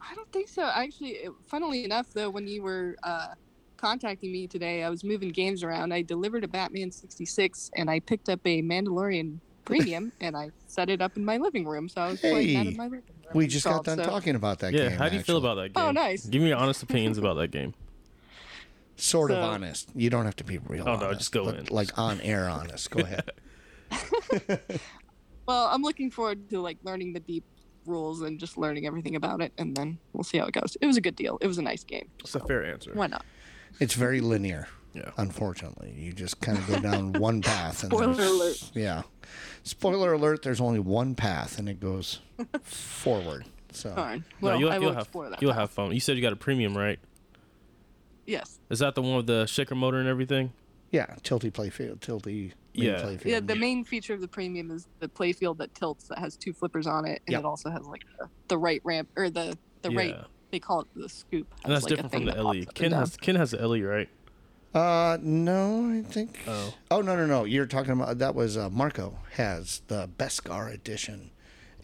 [SPEAKER 4] I don't think so. Actually, funnily enough, though, when you were uh, contacting me today, I was moving games around. I delivered a Batman 66, and I picked up a Mandalorian Premium, and I set it up in my living room. So I was playing that
[SPEAKER 2] Hey,
[SPEAKER 4] in my living room.
[SPEAKER 2] We just got done
[SPEAKER 4] so-
[SPEAKER 2] talking about that
[SPEAKER 1] yeah,
[SPEAKER 2] game.
[SPEAKER 1] how do you feel about that game?
[SPEAKER 4] Oh, nice.
[SPEAKER 1] Give me your honest opinions about that game.
[SPEAKER 2] Sort of honest. You don't have to be real.
[SPEAKER 1] Oh, no, just go in.
[SPEAKER 2] Like on air honest. Go ahead.
[SPEAKER 4] Well, I'm looking forward to like learning the deep rules and just learning everything about it, and then we'll see how it goes. It was a good deal. It was a nice game.
[SPEAKER 1] It's a fair answer.
[SPEAKER 4] Why not?
[SPEAKER 2] It's very linear.
[SPEAKER 1] Yeah.
[SPEAKER 2] Unfortunately, you just kind of go down one path. And
[SPEAKER 4] Spoiler alert.
[SPEAKER 2] Yeah. Spoiler alert. There's only one path, and it goes forward. So.
[SPEAKER 4] Fine.
[SPEAKER 1] No,
[SPEAKER 4] Well,
[SPEAKER 1] you'll,
[SPEAKER 4] I
[SPEAKER 1] you'll
[SPEAKER 4] won't
[SPEAKER 1] have
[SPEAKER 4] spoil that.
[SPEAKER 1] you'll
[SPEAKER 4] path.
[SPEAKER 1] have fun. You said you got a premium, right?
[SPEAKER 4] Yes.
[SPEAKER 1] Is that the one with the shaker motor and everything?
[SPEAKER 2] Yeah, tilty playfield, tilty main
[SPEAKER 1] Yeah.
[SPEAKER 2] playfield.
[SPEAKER 4] Yeah, the main feature of the premium is the playfield that tilts that has two flippers on it, and
[SPEAKER 2] Yep.
[SPEAKER 4] it also has like the, the right ramp or the the right. They call it the scoop.
[SPEAKER 1] And that's
[SPEAKER 4] has, like, a
[SPEAKER 1] different from the
[SPEAKER 4] that pops
[SPEAKER 1] LE. Ken has Ken has the LE, right?
[SPEAKER 2] Uh, no, I think.
[SPEAKER 1] Oh.
[SPEAKER 2] Oh no, no, no. You're talking about that was uh, Marco has the Beskar edition,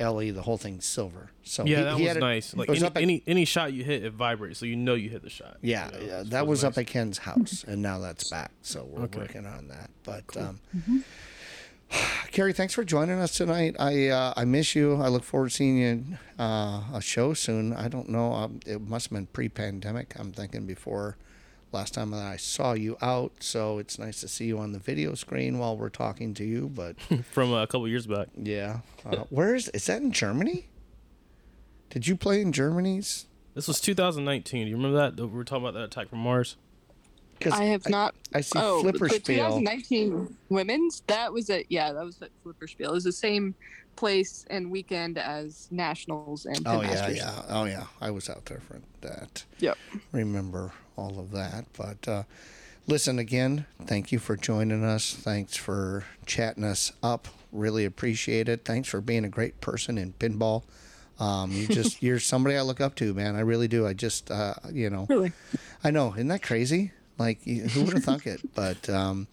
[SPEAKER 2] LE. The whole thing's silver. So
[SPEAKER 1] Yeah,
[SPEAKER 2] he-
[SPEAKER 1] that
[SPEAKER 2] he
[SPEAKER 1] was
[SPEAKER 2] had
[SPEAKER 1] nice.
[SPEAKER 2] it
[SPEAKER 1] Like
[SPEAKER 2] was
[SPEAKER 1] any,
[SPEAKER 2] up at-
[SPEAKER 1] any any shot you hit, it vibrates, so you know you hit the shot.
[SPEAKER 2] Yeah,
[SPEAKER 1] You know,
[SPEAKER 2] yeah, that
[SPEAKER 1] it
[SPEAKER 2] was up at Ken's house, and now that's back. So we're
[SPEAKER 1] Okay.
[SPEAKER 2] working on that. But um, Keri, thanks for joining us tonight. I uh, I miss you. I look forward to seeing you uh, a show soon. I don't know. Um, it must have been pre-pandemic. I'm thinking before last time that I saw you out. So it's nice to see you on the video screen while we're talking to you. But
[SPEAKER 1] from a couple years back.
[SPEAKER 2] yeah, uh, where is is that in Germany? Did you play in Germany's?
[SPEAKER 1] This was 2019. Do you remember that? We were talking about that attack from Mars.
[SPEAKER 2] Because
[SPEAKER 4] I have not.
[SPEAKER 2] I see
[SPEAKER 4] oh,
[SPEAKER 2] Flipper
[SPEAKER 4] the
[SPEAKER 2] Spiel.
[SPEAKER 4] 2019 women's. That was it. Yeah, that was at Flipper Spiel. It was the same place and weekend as Nationals and
[SPEAKER 2] Oh yeah, yeah, oh yeah. I was out there for that.
[SPEAKER 4] Yep.
[SPEAKER 2] Remember all of that. But uh, listen again. Thank you for joining us. Thanks for chatting us up. Really appreciate it. Thanks for being a great person in pinball. Um, you just you're somebody I look up to, man. I really do. I just uh, you know.
[SPEAKER 4] Really.
[SPEAKER 2] I know, isn't that crazy? Like, who would have thunk it? But um,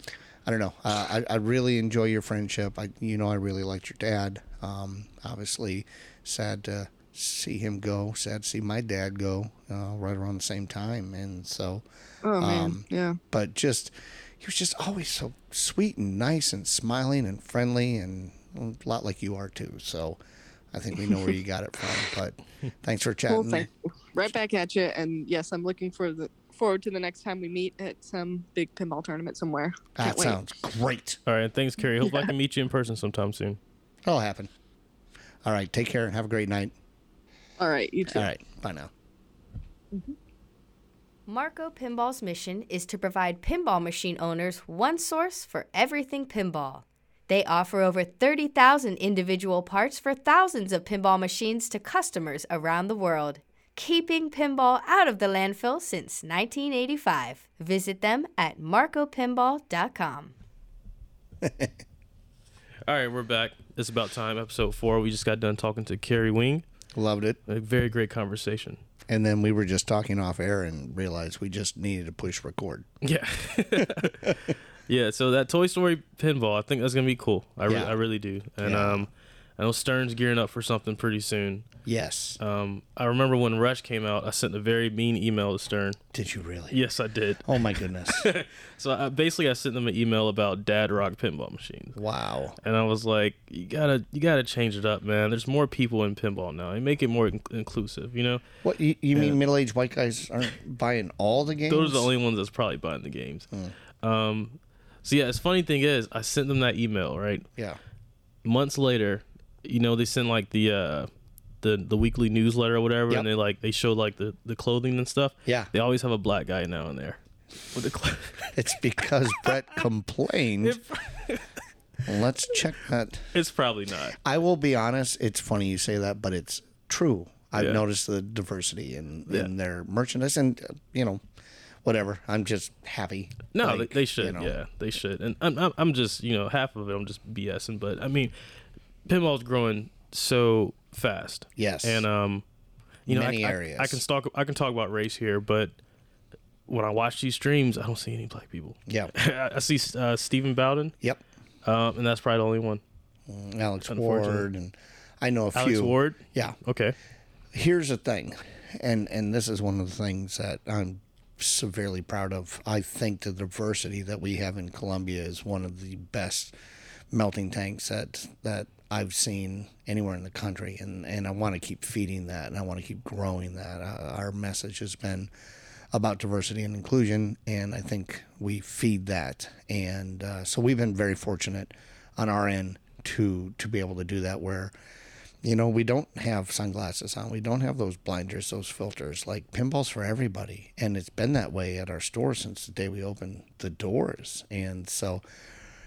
[SPEAKER 2] I don't know. Uh, I, I really enjoy your friendship. I, you know, I really liked your dad. Um, obviously, sad to see him go. Sad to see my dad go uh, right around the same time. And so,
[SPEAKER 4] Oh man.
[SPEAKER 2] Um,
[SPEAKER 4] yeah.
[SPEAKER 2] but just he was just always so sweet and nice and smiling and friendly and a lot like you are too. So. I think we know where you got it from, but thanks for chatting.
[SPEAKER 4] Well, thank. Right back at you. And yes, I'm looking for the forward to the next time we meet at some big pinball tournament somewhere.
[SPEAKER 2] That
[SPEAKER 4] Can't wait.
[SPEAKER 2] sounds great.
[SPEAKER 1] All right, thanks, Keri. Hope I can meet you in person sometime soon.
[SPEAKER 2] That'll happen. All right. Take care and have a great night.
[SPEAKER 4] All right, you too.
[SPEAKER 2] All right. Bye now. Mm-hmm.
[SPEAKER 3] Marco Pinball's mission is to provide pinball machine owners one source for everything pinball. They offer over 30,000 individual parts for thousands of pinball machines to customers around the world, keeping pinball out of the landfill since 1985. Visit them at marcopinball.com.
[SPEAKER 1] All right, we're back. It's about time. Episode four. We just got done talking to Keri Wing.
[SPEAKER 2] Loved it.
[SPEAKER 1] A very great conversation.
[SPEAKER 2] And then we were just talking off air and realized we just needed to push record.
[SPEAKER 1] Yeah. yeah. So that Toy Story pinball, I think that's gonna be cool. I, re- I really do. And
[SPEAKER 2] Yeah.
[SPEAKER 1] um, I know Stern's gearing up for something pretty soon.
[SPEAKER 2] Yes.
[SPEAKER 1] Um, I remember when Rush came out, I sent a very mean email to Stern.
[SPEAKER 2] Did you really?
[SPEAKER 1] Yes, I did.
[SPEAKER 2] Oh my goodness.
[SPEAKER 1] So I, basically, I sent them an email about Dad Rock pinball machines,
[SPEAKER 2] wow.
[SPEAKER 1] and I was like, "You gotta, you gotta change it up, man. There's more people in pinball now. And make it more in- inclusive. You know,
[SPEAKER 2] What you, you mean middle-aged white guys aren't buying all the games?
[SPEAKER 1] those are the only ones that's probably buying the games. Um, so yeah, it's funny thing is, I sent them that email right
[SPEAKER 2] Yeah.
[SPEAKER 1] months later. You know, they send like the uh, the the weekly newsletter or whatever,
[SPEAKER 2] Yep.
[SPEAKER 1] and they like they show like the the clothing and stuff.
[SPEAKER 2] Yeah.
[SPEAKER 1] They always have a black guy now in there with the. Cl-
[SPEAKER 2] It's because Brett complained. Let's check that.
[SPEAKER 1] it's probably not.
[SPEAKER 2] I will be honest. It's funny you say that, but it's true. I've
[SPEAKER 1] Yeah.
[SPEAKER 2] noticed the diversity in,
[SPEAKER 1] Yeah.
[SPEAKER 2] in their merchandise, and uh, you know, whatever. I'm just happy.
[SPEAKER 1] No,
[SPEAKER 2] Like,
[SPEAKER 1] they, they
[SPEAKER 2] you
[SPEAKER 1] should.
[SPEAKER 2] know.
[SPEAKER 1] Yeah, they should. And I'm, I'm, I'm just, you know, half of it, I'm just BSing. But I mean, pinball's growing so fast.
[SPEAKER 2] Yes.
[SPEAKER 1] And um, you know, I-
[SPEAKER 2] Many
[SPEAKER 1] I,
[SPEAKER 2] areas.
[SPEAKER 1] I, can talk, I can talk about race here, but when I watch these streams, I don't see any black people.
[SPEAKER 2] Yeah.
[SPEAKER 1] I see uh, Stephen Bowden,
[SPEAKER 2] Yep.
[SPEAKER 1] um, and that's probably the only one.
[SPEAKER 2] Alex Ward, and I know a
[SPEAKER 1] Alex
[SPEAKER 2] few.
[SPEAKER 1] Ward.
[SPEAKER 2] Yeah.
[SPEAKER 1] Okay.
[SPEAKER 2] here's the thing, and and this is one of the things that I'm severely proud of. I think the diversity that we have in Columbia is one of the best melting tanks that that I've seen anywhere in the country, and and I want to keep feeding that, and I want to keep growing that. Uh, our message has been about diversity and inclusion, and I think we feed that, and uh, so we've been very fortunate on our end to to be able to do that where you know, we don't have sunglasses on. We don't have those blinders, those filters. Like pinball's for everybody, and it's been that way at our store since the day we opened the doors. And so,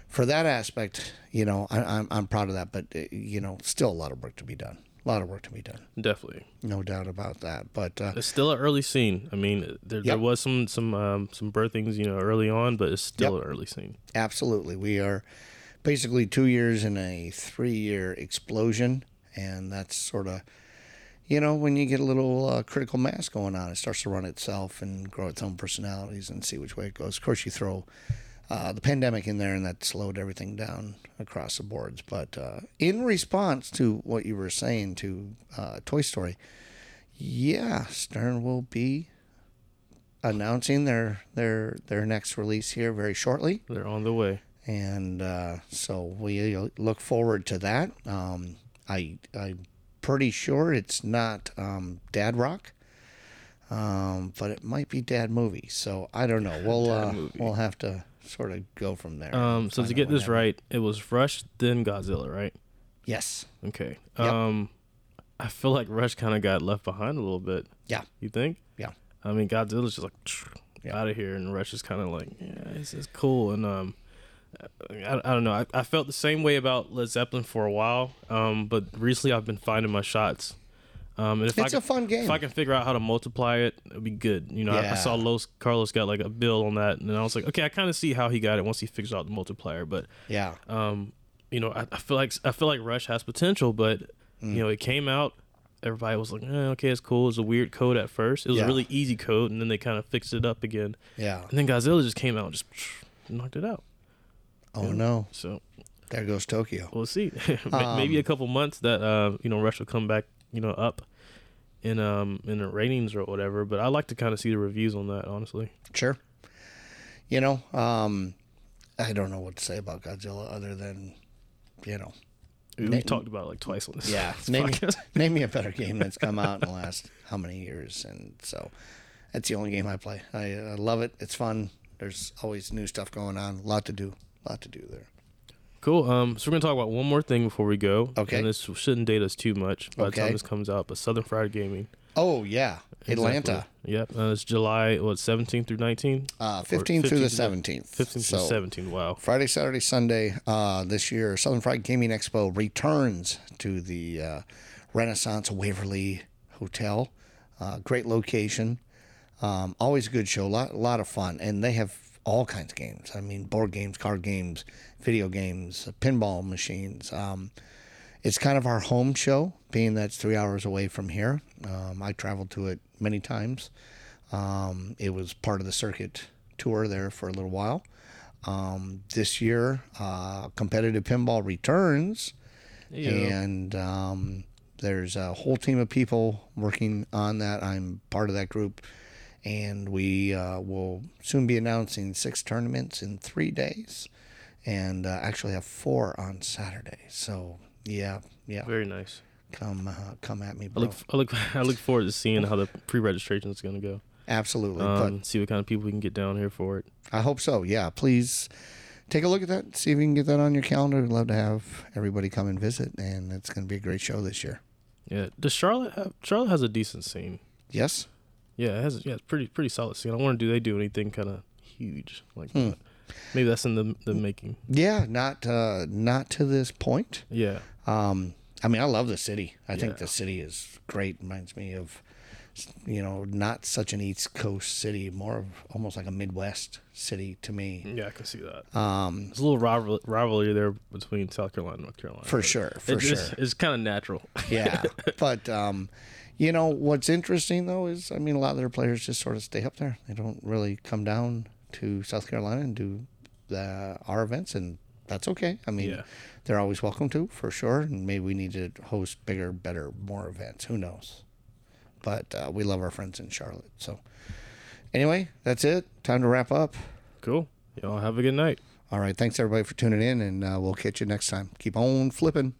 [SPEAKER 2] for that aspect, you know, I, I'm I'm proud of that. But uh, you know, still a lot of work to be done. A lot of work to be done,
[SPEAKER 1] Definitely.
[SPEAKER 2] no doubt about that. But uh,
[SPEAKER 1] It's still an early scene. I mean, there, there was some some um, some birthings, you know, early on, but it's still
[SPEAKER 2] Yep.
[SPEAKER 1] an early scene.
[SPEAKER 2] absolutely, we are basically two years in a three-year explosion, and that's sort of you know, when you get a little uh, critical mass going on, it starts to run itself and grow its own personalities and see which way it goes. Of course, you throw uh, the pandemic in there, and that slowed everything down across the boards. But uh, in response to what you were saying to uh, Toy Story, yeah, Stern will be announcing their their their next release here very shortly
[SPEAKER 1] They're on the way.
[SPEAKER 2] and uh, so we look forward to that. Um, I I'm pretty sure it's not um, Dad Rock, um, but it might be Dad Movie. So I don't know. We'll uh, we'll have to sort of go from there.
[SPEAKER 1] Um, so to get this right, it was Rush then Godzilla, right?
[SPEAKER 2] yes,
[SPEAKER 1] Okay.
[SPEAKER 2] Yep.
[SPEAKER 1] Um, I feel like Rush kind of got left behind a little bit.
[SPEAKER 2] yeah,
[SPEAKER 1] You think?
[SPEAKER 2] yeah,
[SPEAKER 1] I mean, Godzilla's just like
[SPEAKER 2] Yeah.
[SPEAKER 1] out of here, and Rush is kind of like, yeah, it's, it's cool. And um, I, I don't know. I, I felt the same way about Led Zeppelin for a while. Um, but recently I've been finding my shots. Um, and if I
[SPEAKER 2] It's
[SPEAKER 1] can,
[SPEAKER 2] a fun game.
[SPEAKER 1] If I can figure out how to multiply it, it'd be good. You know, I, I saw Los Carlos got like a bill on that, and I was like, okay, I kind of see how he got it once he figures out the multiplier. But
[SPEAKER 2] yeah,
[SPEAKER 1] um, you know, I, I feel like I feel like Rush has potential, but
[SPEAKER 2] Mm.
[SPEAKER 1] you know, it came out. Everybody was like, eh, "Okay, it's cool." It was a weird code at first. It was
[SPEAKER 2] Yeah.
[SPEAKER 1] a really easy code, and then they kind of fixed it up again.
[SPEAKER 2] yeah.
[SPEAKER 1] And then Godzilla just came out, and just knocked it out.
[SPEAKER 2] Oh no,
[SPEAKER 1] So
[SPEAKER 2] there goes Tokyo.
[SPEAKER 1] we'll see. Ma- Maybe a couple months that uh, you know Rush will come back, you know, up in um in the ratings or whatever. But I like to kind of see the reviews on that, honestly.
[SPEAKER 2] Sure. You know, um, I don't know what to say about Godzilla other than, you know,
[SPEAKER 1] We've talked about it like twice on this.
[SPEAKER 2] Yeah,
[SPEAKER 1] this
[SPEAKER 2] name me, name me a better game that's come out in the last how many years, and so That's the only game I play. I, I love it. It's fun. There's always new stuff going on. A lot to do. A lot to do there.
[SPEAKER 1] Cool. Um, so we're gonna talk about one more thing before we go.
[SPEAKER 2] Okay.
[SPEAKER 1] And this shouldn't date us too much by the time this comes out. But Southern Fried Gaming,
[SPEAKER 2] Oh yeah, Atlanta,
[SPEAKER 1] Exactly. Yep. Uh, it's July what 17th through 19th.
[SPEAKER 2] uh,
[SPEAKER 1] Or
[SPEAKER 2] 15 through the
[SPEAKER 1] 15
[SPEAKER 2] 17th.
[SPEAKER 1] 15
[SPEAKER 2] So,
[SPEAKER 1] through 17. Wow.
[SPEAKER 2] Friday, Saturday, Sunday uh, this year, Southern Fried Gaming Expo returns to the uh, Renaissance Waverly Hotel. Uh, great location. Um, always a good show. A lot, a lot of fun. And they have all kinds of games. I mean, board games, card games, video games, uh, pinball machines. Um, it's kind of our home show, being that it's three hours away from here. Um, I traveled to it many times. Um, it was part of the circuit tour there for a little while. Um, this year, uh, competitive pinball returns,
[SPEAKER 1] Yeah.
[SPEAKER 2] and um, there's a whole team of people working on that. I'm part of that group, and we uh, will soon be announcing six tournaments in three days, and uh, actually have four on Saturday. So yeah, yeah,
[SPEAKER 1] Very nice.
[SPEAKER 2] come uh, come at me,
[SPEAKER 1] I look, I look, I look forward to seeing how the pre-registration is gonna go.
[SPEAKER 2] Absolutely,
[SPEAKER 1] Um, see what kind of people we can get down here for it.
[SPEAKER 2] I hope so. Yeah, please take a look at that. See if you can get that on your calendar. We'd love to have everybody come and visit, and it's going to be a great show this year.
[SPEAKER 1] Yeah. Does Charlotte have? Charlotte has a decent scene.
[SPEAKER 2] Yes.
[SPEAKER 1] Yeah, it has. Yeah, it's pretty pretty solid scene. I wonder do they do anything kind of huge like
[SPEAKER 2] Hmm.
[SPEAKER 1] that? Maybe that's in the the making.
[SPEAKER 2] Yeah, not uh, not to this point.
[SPEAKER 1] Yeah.
[SPEAKER 2] Um, I mean, I love the city. I think the city is great. Reminds me of, you know, not such an East Coast city, more of almost like a Midwest city to me.
[SPEAKER 1] Yeah, I can see that.
[SPEAKER 2] Um,
[SPEAKER 1] There's a little rival- rivalry there between South Carolina and North Carolina.
[SPEAKER 2] for sure, for
[SPEAKER 1] it-
[SPEAKER 2] sure.
[SPEAKER 1] It's, it's kind of natural.
[SPEAKER 2] yeah but um you know what's interesting though is i mean a lot of their players just sort of stay up there. They don't really come down to south carolina and do the our events and that's okay. I mean
[SPEAKER 1] Yeah.
[SPEAKER 2] they're always welcome to for sure and maybe we need to host bigger better more events. Who knows? But uh, we love our friends in charlotte. So anyway that's it. Time to wrap up.
[SPEAKER 1] Cool. Y'all have a good night.
[SPEAKER 2] all right. Thanks everybody for tuning in and uh, we'll catch you next time. Keep on flipping